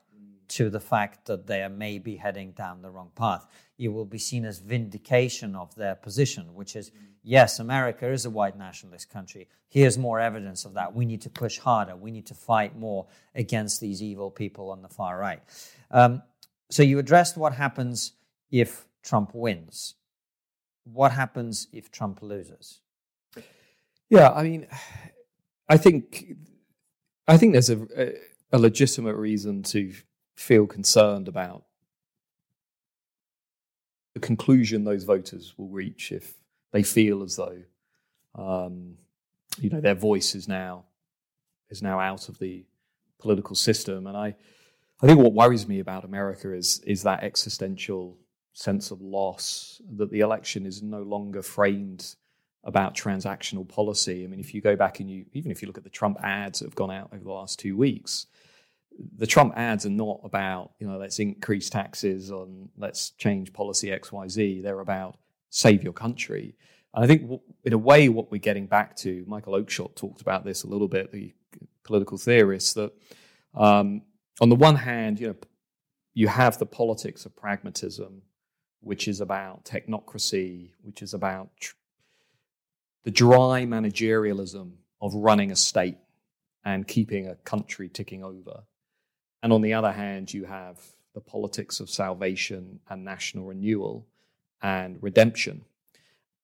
to the fact that they are maybe heading down the wrong path. It will be seen as vindication of their position, which is yes, America is a white nationalist country. Here's more evidence of that. We need to push harder. We need to fight more against these evil people on the far right. Um, so you addressed what happens if Trump wins. What happens if Trump loses? Yeah, I mean, I think I think there's a, a, a legitimate reason to feel concerned about the conclusion those voters will reach if they feel as though um, you know their voice is now is now out of the political system. And I I think what worries me about America is is that existential sense of loss that the election is no longer framed about transactional policy. I mean, if you go back and you even if you look at the Trump ads that have gone out over the last two weeks, the Trump ads are not about, you know, let's increase taxes on let's change policy XYZ. They're about save your country. And I think, in a way, what we're getting back to, Michael Oakeshott talked about this a little bit, the political theorist, that um, on the one hand, you know, you have the politics of pragmatism, which is about technocracy, which is about tr- the dry managerialism of running a state and keeping a country ticking over. And on the other hand, you have the politics of salvation and national renewal and redemption.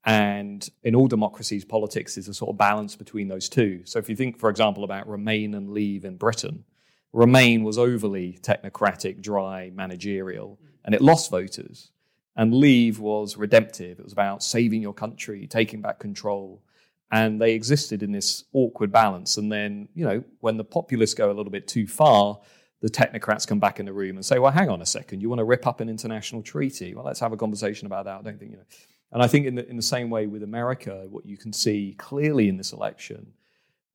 And in all democracies, politics is a sort of balance between those two. So if you think, for example, about Remain and Leave in Britain, Remain was overly technocratic, dry, managerial, and it lost voters. And Leave was redemptive. It was about saving your country, taking back control. And they existed in this awkward balance. And then, you know, when the populists go a little bit too far, the technocrats come back in the room and say, well, hang on a second, you want to rip up an international treaty? Well, let's have a conversation about that. I don't think, you know. And I think in the, in the same way with America, what you can see clearly in this election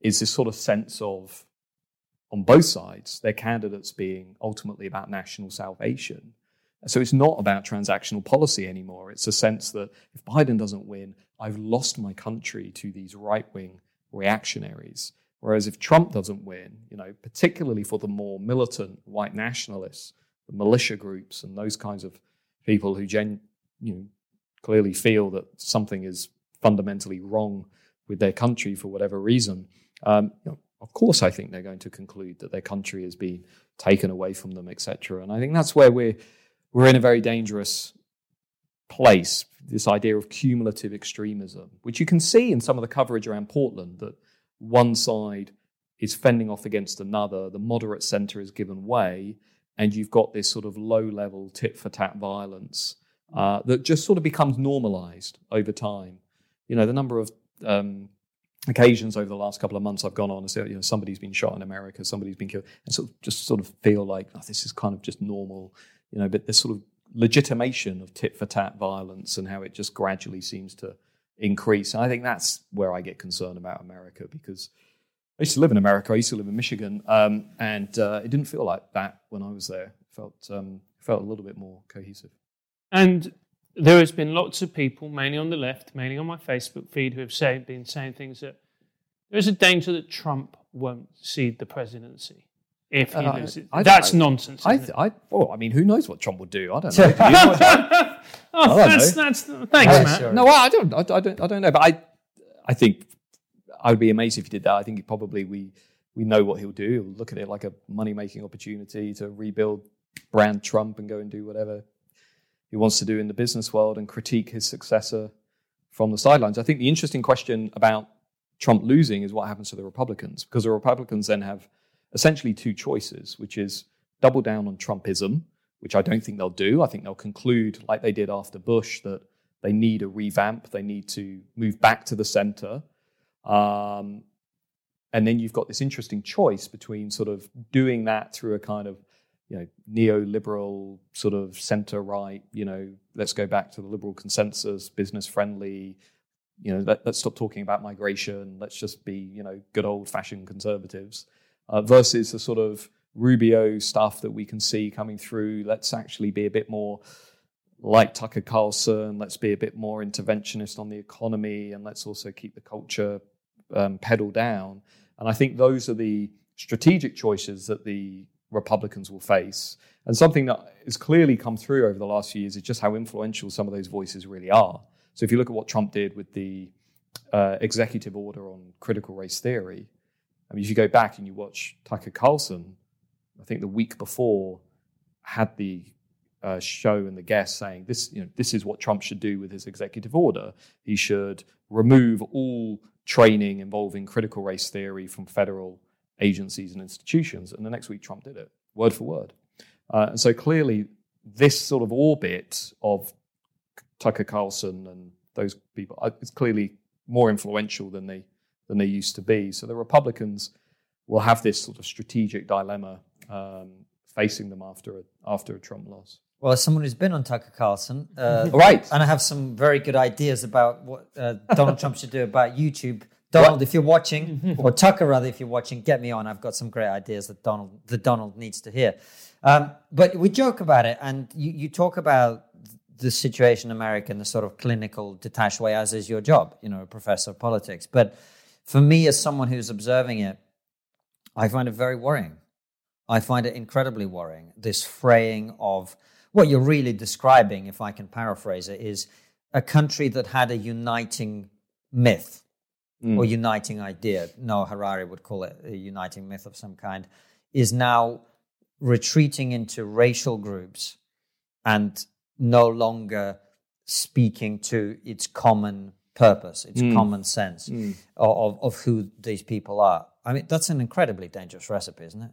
is this sort of sense of, on both sides, their candidates being ultimately about national salvation. So it's not about transactional policy anymore. It's a sense that if Biden doesn't win, I've lost my country to these right wing reactionaries. Whereas if Trump doesn't win, you know, particularly for the more militant white nationalists, the militia groups, and those kinds of people who gen, you know, clearly feel that something is fundamentally wrong with their country for whatever reason, um, you know, of course, I think they're going to conclude that their country has been taken away from them, etc. And I think that's where we're we're in a very dangerous place. This idea of cumulative extremism, which you can see in some of the coverage around Portland, that one side is fending off against another, the moderate centre is given way, and you've got this sort of low level tit for tat violence uh, that just sort of becomes normalized over time. You know, the number of um, occasions over the last couple of months I've gone on and said, you know, somebody's been shot in America, somebody's been killed, and sort of just sort of feel like oh, this is kind of just normal, you know, but there's sort of legitimation of tit for tat violence and how it just gradually seems to increase. And I think that's where I get concerned about America because I used to live in America. I used to live in Michigan, um, and uh, it didn't feel like that when I was there. It felt um, felt a little bit more cohesive. And there has been lots of people, mainly on the left, mainly on my Facebook feed, who have say, been saying things that there's a danger that Trump won't cede the presidency if he Uh, loses. I- That's I- nonsense. I, isn't th- it? I, well, I mean, who knows what Trump would do? I don't know. Do you know what- oh, I don't that's, know. that's, thanks, Yeah, Matt. sure. no, I don't. I, I don't. I don't know. But I, I think I would be amazed if he did that. I think he probably we we know what he'll do. He'll look at it like a money making opportunity to rebuild brand Trump and go and do whatever he wants to do in the business world and critique his successor from the sidelines. I think the interesting question about Trump losing is what happens to the Republicans because the Republicans then have essentially two choices, which is double down on Trumpism, which I don't think they'll do. I think they'll conclude, like they did after Bush, that they need a revamp, they need to move back to the center. Um, and then you've got this interesting choice between sort of doing that through a kind of you know neoliberal sort of center right you know let's go back to the liberal consensus business friendly you know let, us stop talking about migration let's just be you know good old fashioned conservatives uh, versus the sort of rubio stuff that we can see coming through let's actually be a bit more like tucker carlson let's be a bit more interventionist on the economy and let's also keep the culture um, pedal down and i think those are the strategic choices that the Republicans will face. And something that has clearly come through over the last few years is just how influential some of those voices really are. So if you look at what Trump did with the uh, executive order on critical race theory, Mean, if you go back and you watch Tucker Carlson, I think the week before had the uh, show and the guest saying this, you know, this is what Trump should do with his executive order. He should remove all training involving critical race theory from federal agencies and institutions. And the next week, Trump did it, word for word. Uh, and so clearly, this sort of orbit of Tucker Carlson and those people is clearly more influential than they than they used to be. So the Republicans will have this sort of strategic dilemma um, facing them after a, after a Trump loss. Well, as someone who's been on Tucker Carlson, uh, Right. and I have some very good ideas about what uh, Donald Trump should do about YouTube. Donald, if you're watching, or Tucker rather, if you're watching, get me on. I've got some great ideas that Donald that Donald needs to hear. Um, but we joke about it, and you, you talk about the situation in America in the sort of clinical, detached way, as is your job, you know, a professor of politics. But for me, as someone who's observing it, I find it very worrying. I find it incredibly worrying. This fraying of what you're really describing, if I can paraphrase it, is a country that had a uniting myth hmm. or uniting idea. Noah Harari would call it a uniting myth of some kind, is now retreating into racial groups and no longer speaking to its common purpose, its common sense of, of, of who these people are. I mean, that's an incredibly dangerous recipe, isn't it?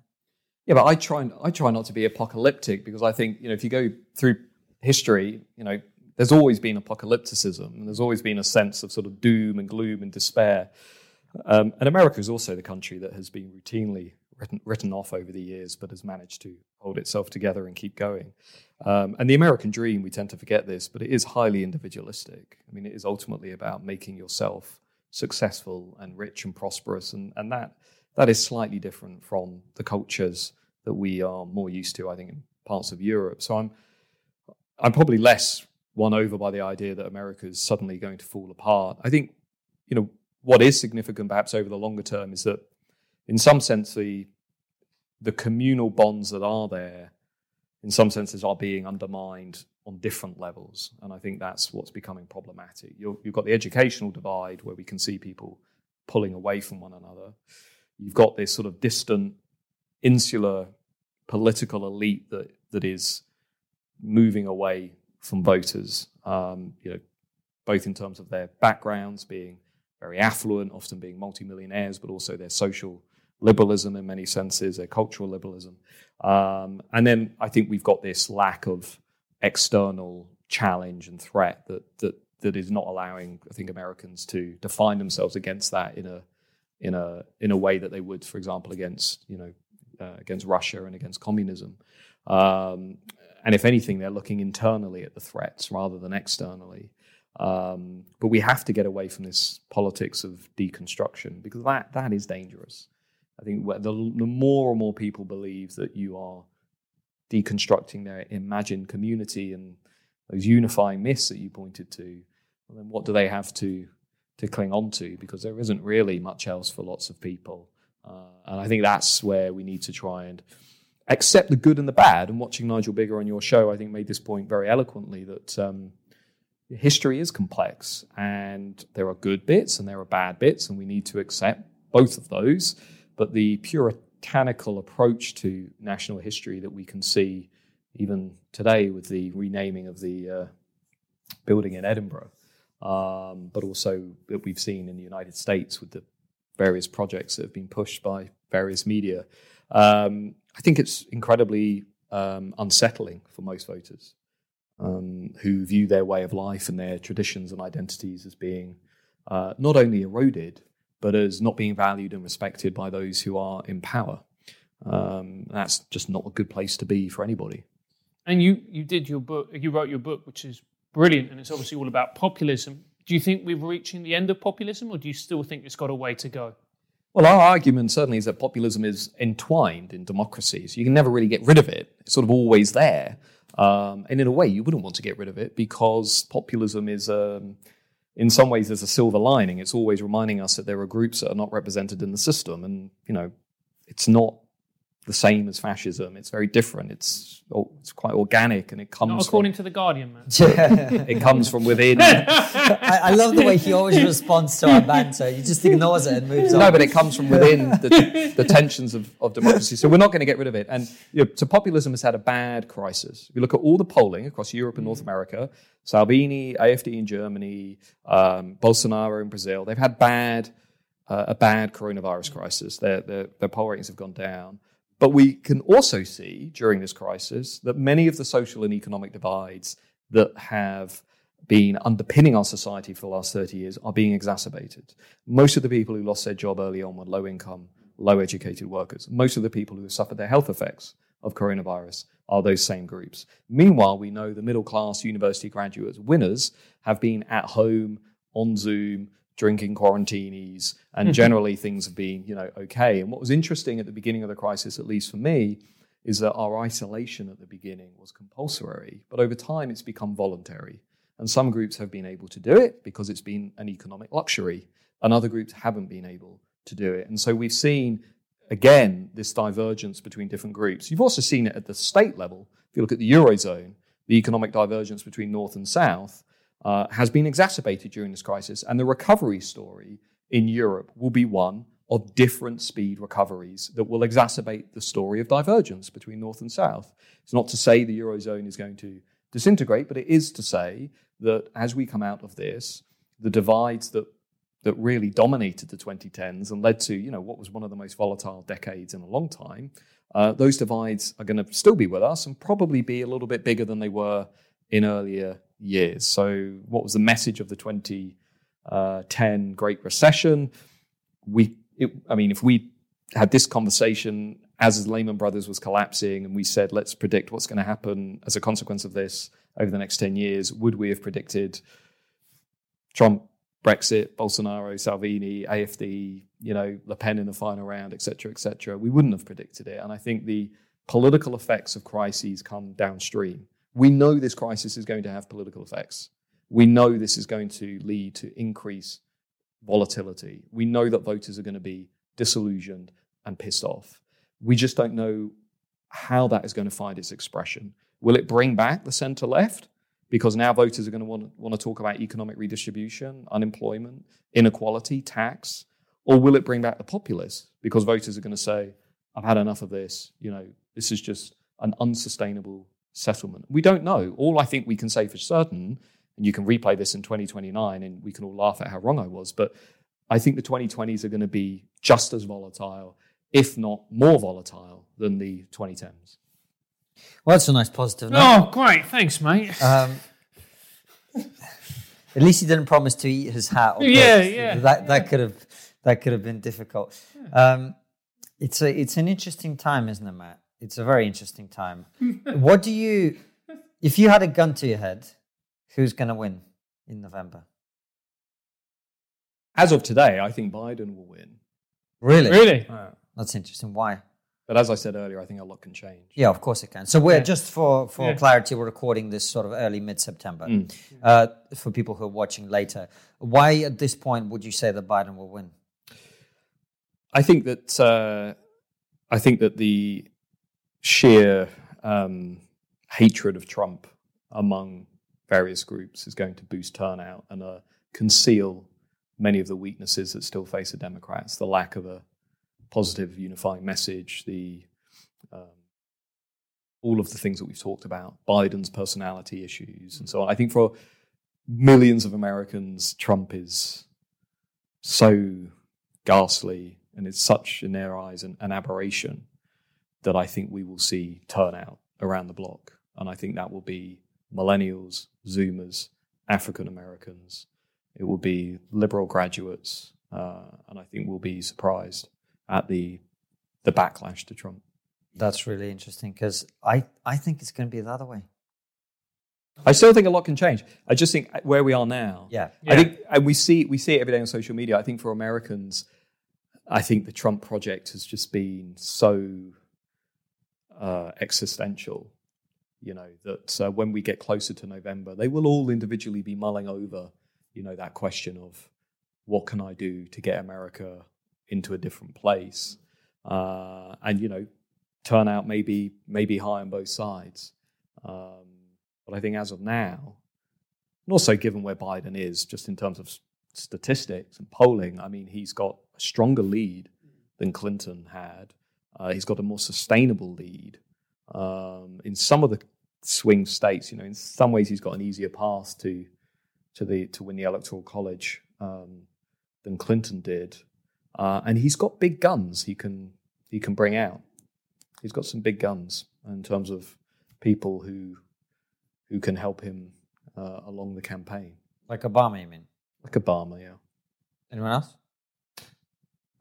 Yeah, but I try I try not to be apocalyptic because I think you know if you go through history, you know, there's always been apocalypticism and there's always been a sense of sort of doom and gloom and despair. Um, and America is also the country that has been routinely written, written off over the years, but has managed to hold itself together and keep going. Um, and the American dream, we tend to forget this, but it is highly individualistic. I mean, it is ultimately about making yourself successful and rich and prosperous, and, and that that is slightly different from the cultures that we are more used to, I think, in parts of Europe. So I'm I'm probably less won over by the idea that America is suddenly going to fall apart. I think, you know, what is significant perhaps over the longer term is that in some sense the the communal bonds that are there in some senses are being undermined on different levels. And I think that's what's becoming problematic. you you've got the educational divide where we can see people pulling away from one another. You've got this sort of distant, insular political elite that, that is moving away from voters, um, you know, both in terms of their backgrounds being very affluent, often being multimillionaires, but also their social liberalism in many senses, a cultural liberalism. Um, and then I think we've got this lack of external challenge and threat that that that is not allowing, I think, Americans to define themselves against that in a in a in a way that they would, for example, against you know uh, against Russia and against communism. Um, and if anything, they're looking internally at the threats rather than externally. Um, but we have to get away from this politics of deconstruction because that that is dangerous. I think the, the more and more people believe that you are deconstructing their imagined community and those unifying myths that you pointed to, well, then what do they have to to cling on to? Because there isn't really much else for lots of people, uh, and I think that's where we need to try and accept the good and the bad. And watching Nigel Biggar on your show, I think made this point very eloquently that. Um, history is complex and there are good bits and there are bad bits, and we need to accept both of those. But the puritanical approach to national history that we can see even today with the renaming of the uh, building in Edinburgh, um, but also that we've seen in the United States with the various projects that have been pushed by various media. Um, I think it's incredibly um, unsettling for most voters um, who view their way of life and their traditions and identities as being uh, not only eroded, but as not being valued and respected by those who are in power. Um, that's just not a good place to be for anybody. And you, you did your book, you wrote your book, which is brilliant, and it's obviously all about populism. Do you think we're reaching the end of populism, or do you still think it's got a way to go? Well, our argument certainly is that populism is entwined in democracy, so you can never really get rid of it. It's sort of always there. Um, and in a way, you wouldn't want to get rid of it because populism is, um, in some ways, there's a silver lining. It's always reminding us that there are groups that are not represented in the system, and you know, it's not the same as fascism. It's very different. It's oh, it's quite organic, and it comes not according from, to the Guardian, man. it comes from within. I, I, love the way he always responds to our banter. He just ignores it and moves on. No, but it comes from within the, the tensions of, of democracy. So we're not going to get rid of it. And you know, so populism has had a bad crisis. If you look at all the polling across Europe and North America, Salvini, AFD in Germany, um, Bolsonaro in Brazil, they've had bad. Uh, a bad coronavirus crisis. Their, their, their poll ratings have gone down. But we can also see during this crisis that many of the social and economic divides that have been underpinning our society for the last 30 years are being exacerbated. Most of the people who lost their job early on were low income, low educated workers. Most of the people who have suffered their health effects of coronavirus are those same groups. Meanwhile, we know the middle class university graduates winners have been at home on Zoom drinking quarantinis, and mm-hmm. generally things have been, you know, okay. And what was interesting at the beginning of the crisis, at least for me, is that our isolation at the beginning was compulsory, but over time it's become voluntary. And some groups have been able to do it because it's been an economic luxury, and other groups haven't been able to do it. And so we've seen, again, this divergence between different groups. You've also seen it at the state level. If you look at the Eurozone, the economic divergence between North and South uh, has been exacerbated during this crisis. And the recovery story in Europe will be one of different speed recoveries that will exacerbate the story of divergence between North and South. It's not to say the Eurozone is going to disintegrate, but it is to say that as we come out of this, the divides that that really dominated the 2010s and led to you know what was one of the most volatile decades in a long time, uh, those divides are going to still be with us and probably be a little bit bigger than they were in earlier years. So, what was the message of the 2010 uh, Great Recession? We, it, I mean, if we had this conversation as Lehman Brothers was collapsing, and we said, let's predict what's going to happen as a consequence of this over the next 10 years, would we have predicted Trump, Brexit, Bolsonaro, Salvini, AFD, you know, Le Pen in the final round, et cetera, et cetera? We wouldn't have predicted it. And I think the political effects of crises come downstream. We know this crisis is going to have political effects. We know this is going to lead to increased volatility. We know that voters are going to be disillusioned and pissed off. We just don't know how that is going to find its expression. Will it bring back the center left? Because now voters are going to want, want to talk about economic redistribution, unemployment, inequality, tax. Or will it bring back the populists? Because voters are going to say, I've had enough of this. You know, this is just an unsustainable settlement? We don't know. All I think we can say for certain, and you can replay this in 2029 and we can all laugh at how wrong I was, but I think the 2020s are going to be just as volatile, if not more volatile, than the 2010s. Well, that's a nice positive note. Oh, great. Thanks, mate. Um, at least he didn't promise to eat his hat. yeah, yeah. That, that could have that could have been difficult. Um, it's a it's an interesting time, isn't it, Matt? It's a very interesting time. what do you If you had a gun to your head, who's going to win in November? As of today, I think Biden will win. Really? Really? That's interesting. Why? But as I said earlier, I think a lot can change. Yeah, of course it can. So we're Yeah. just for for Yeah. clarity, we're recording this sort of early mid September. Mm. Uh, for people who are watching later, why at this point would you say that Biden will win? I think that uh, I think that the sheer um, hatred of Trump among various groups is going to boost turnout and uh, conceal many of the weaknesses that still face the Democrats. The lack of a positive unifying message, the um, all of the things that we've talked about, Biden's personality issues, and so on. I think for millions of Americans, Trump is so ghastly and it's such in their eyes an, an aberration that I think we will see turnout around the block. And I think that will be millennials, Zoomers, African Americans. It will be liberal graduates, uh, and I think we'll be surprised at the the backlash to Trump. That's really interesting because I, I think it's going to be the other way. I still think a lot can change. I just think where we are now, Yeah. I think, and we see we see it every day on social media. I think for Americans, I think the Trump project has just been so uh, existential. You know that uh, when we get closer to November, they will all individually be mulling over, you know, that question of what can I do to get America into a different place, uh, and you know, turnout may be may be high on both sides. Um, but I think as of now, and also given where Biden is, just in terms of statistics and polling, I mean, he's got a stronger lead than Clinton had. Uh, he's got a more sustainable lead. Um, in some of the swing states, you know, in some ways, he's got an easier path to to the to win the electoral college um, than Clinton did, uh, and he's got big guns. He can he can bring out. He's got some big guns in terms of people who who can help him uh, along the campaign, Like Obama, you mean? like Obama. Yeah. Anyone else?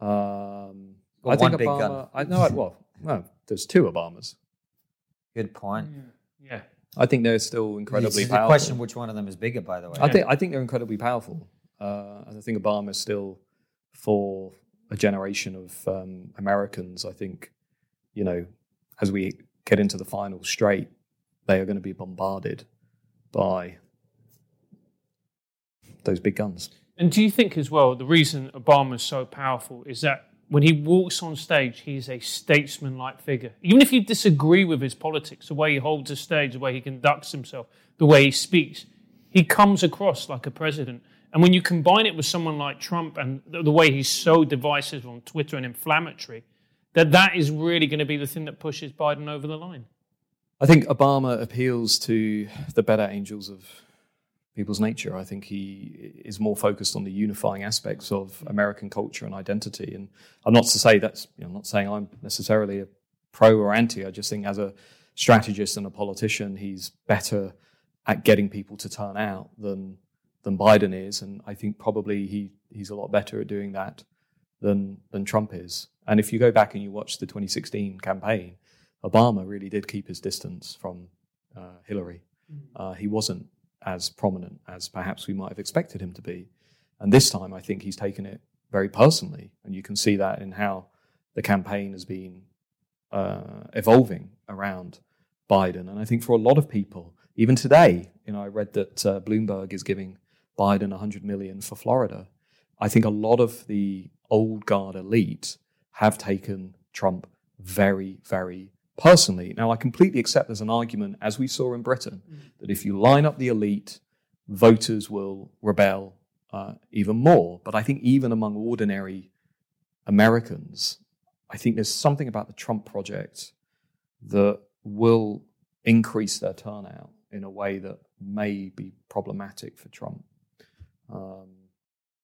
Um, Got I think big Obama. gun. I know. Well, no, there's two Obamas. Good point. Yeah. I think they're still incredibly It's the question which one of them is bigger, by the way. I think I think they're incredibly powerful. Uh, I think Obama is still for a generation of um, Americans. I think you know, as we get into the final straight, they are going to be bombarded by those big guns. And do you think as well the reason Obama is so powerful is that when he walks on stage, he's a statesman-like figure. Even if you disagree with his politics, the way he holds a stage, the way he conducts himself, the way he speaks, he comes across like a president. And when you combine it with someone like Trump and the, the way he's so divisive on Twitter and inflammatory, that that is really going to be the thing that pushes Biden over the line. I think Obama appeals to the better angels of people's nature. I think he is more focused on the unifying aspects of American culture and identity. And I'm not to say that's, you know, I'm not saying I'm necessarily a pro or anti. I just think as a strategist and a politician, he's better at getting people to turn out than than Biden is. And I think probably he he's a lot better at doing that than than Trump is. And if you go back and you watch the 2016 campaign, Obama really did keep his distance from uh, Hillary. Uh, he wasn't as prominent as perhaps we might have expected him to be. And this time, I think he's taken it very personally. And you can see that in how the campaign has been uh, evolving around Biden. And I think for a lot of people, even today, you know, I read that uh, Bloomberg is giving Biden 100 million for Florida. I think a lot of the old guard elite have taken Trump very, very personally. Now, I completely accept there's an argument, as we saw in Britain, that if you line up the elite, voters will rebel uh, even more. But I think even among ordinary Americans, I think there's something about the Trump project that will increase their turnout in a way that may be problematic for Trump. Um,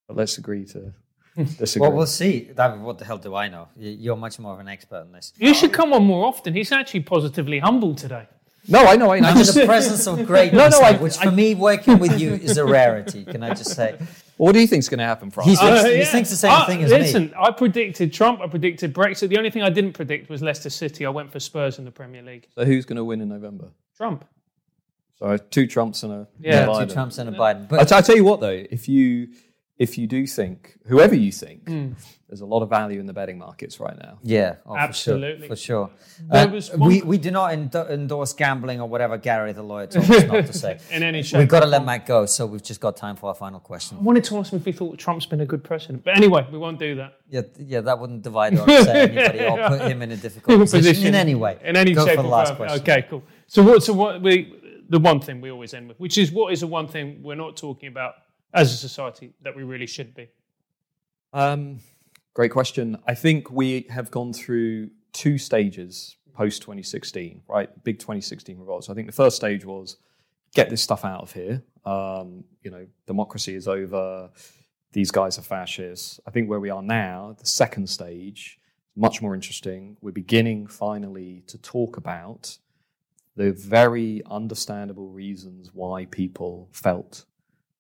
but let's agree to disagree. Well, we'll see. That, what the hell do I know? You're much more of an expert on this. You should come on more often. He's actually positively humble today. no, I know. I know. I'm in the presence of greatness, No, no, I- which for me, working with you is a rarity. Can I just say? What do you think's going to happen, France? He's- Uh, he yeah. thinks the same I- thing as me. listen, I predicted Trump. I predicted Brexit. The only thing I didn't predict was Leicester City. I went for Spurs in the Premier League. so who's going to win in November? Trump. So two Trumps and a Yeah, a two Two Biden. Trumps and a Biden. I But t- I tell you what, though, if you if you do think, whoever you think, Hmm. there's a lot of value in the betting markets right now. yeah, oh, Absolutely. for sure. For sure. Uh, one- we we do not endo- endorse gambling or whatever Gary the lawyer told us not to say. In any shape We've got to let form. Matt go, so we've just got time for our final question. I wanted to ask him if he thought Trump's been a good president. But anyway, we won't do that. Yeah, yeah, that wouldn't divide or upset anybody or put him in a difficult position, in any way. In any Go shape for the last form. question. Okay, cool. So what? So what? We the one thing we always end with, which is what is the one thing we're not talking about as a society that we really should be. Um, great question. I think we have gone through two stages post 2016, right? Big 2016 revolts. I think the first stage was get this stuff out of here. Um, you know, democracy is over. These guys are fascists. I think where we are now, the second stage, much more interesting. We're beginning finally to talk about the very understandable reasons why people felt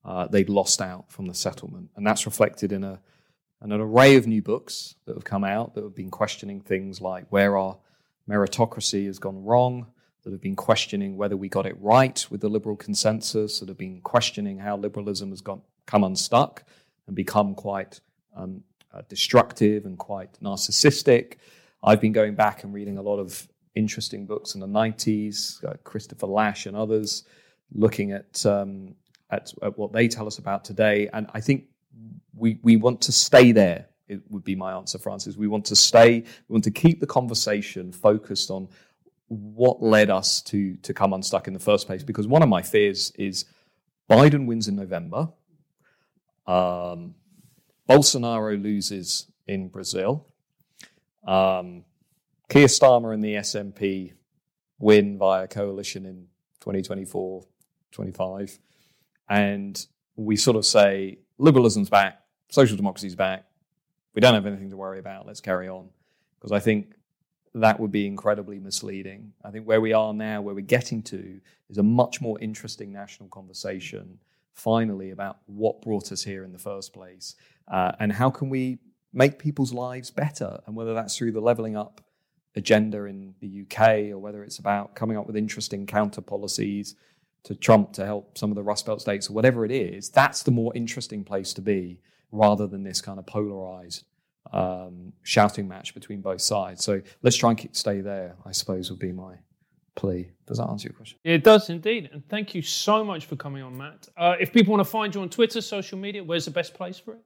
uh, they'd lost out from the settlement, and that's reflected in a and an array of new books that have come out that have been questioning things like where our meritocracy has gone wrong, that have been questioning whether we got it right with the liberal consensus, that have been questioning how liberalism has got, come unstuck and become quite um, uh, destructive and quite narcissistic. I've been going back and reading a lot of interesting books in the 90s, uh, Christopher Lasch and others, looking at, um, at, at what they tell us about today. And I think we, we want to stay there, it would be my answer, Francis. We want to stay, we want to keep the conversation focused on what led us to, to come unstuck in the first place. Because one of my fears is Biden wins in November, um, Bolsonaro loses in Brazil, um, Keir Starmer and the SNP win via coalition in 2024, 25. And we sort of say liberalism's back, social democracy's back. We don't have anything to worry about. Let's carry on. Because I think that would be incredibly misleading. I think where we are now, where we're getting to, is a much more interesting national conversation, finally, about what brought us here in the first place uh, and how can we make people's lives better. And whether that's through the levelling up agenda in the UK or whether it's about coming up with interesting counter policies to Trump to help some of the Rust Belt states or whatever it is, that's the more interesting place to be rather than this kind of polarized um, shouting match between both sides. So let's try and keep, stay there, I suppose, would be my plea. Does that answer your question? It does indeed. And thank you so much for coming on, Matt. Uh, if people want to find you on Twitter, social media, where's the best place for it?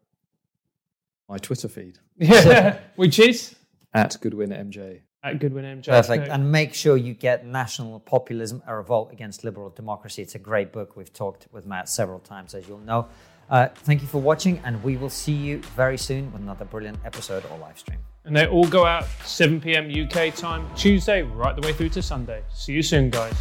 My Twitter feed Yeah, which is at Goodwin MJ. At Goodwin MJ. Perfect. And make sure you get National Populism, A Revolt Against Liberal Democracy. It's a great book. We've talked with Matt several times, as you'll know. Uh, thank you for watching, and we will see you very soon with another brilliant episode or live stream. And they all go out 7 p.m. UK time, Tuesday, right the way through to Sunday. See you soon, guys.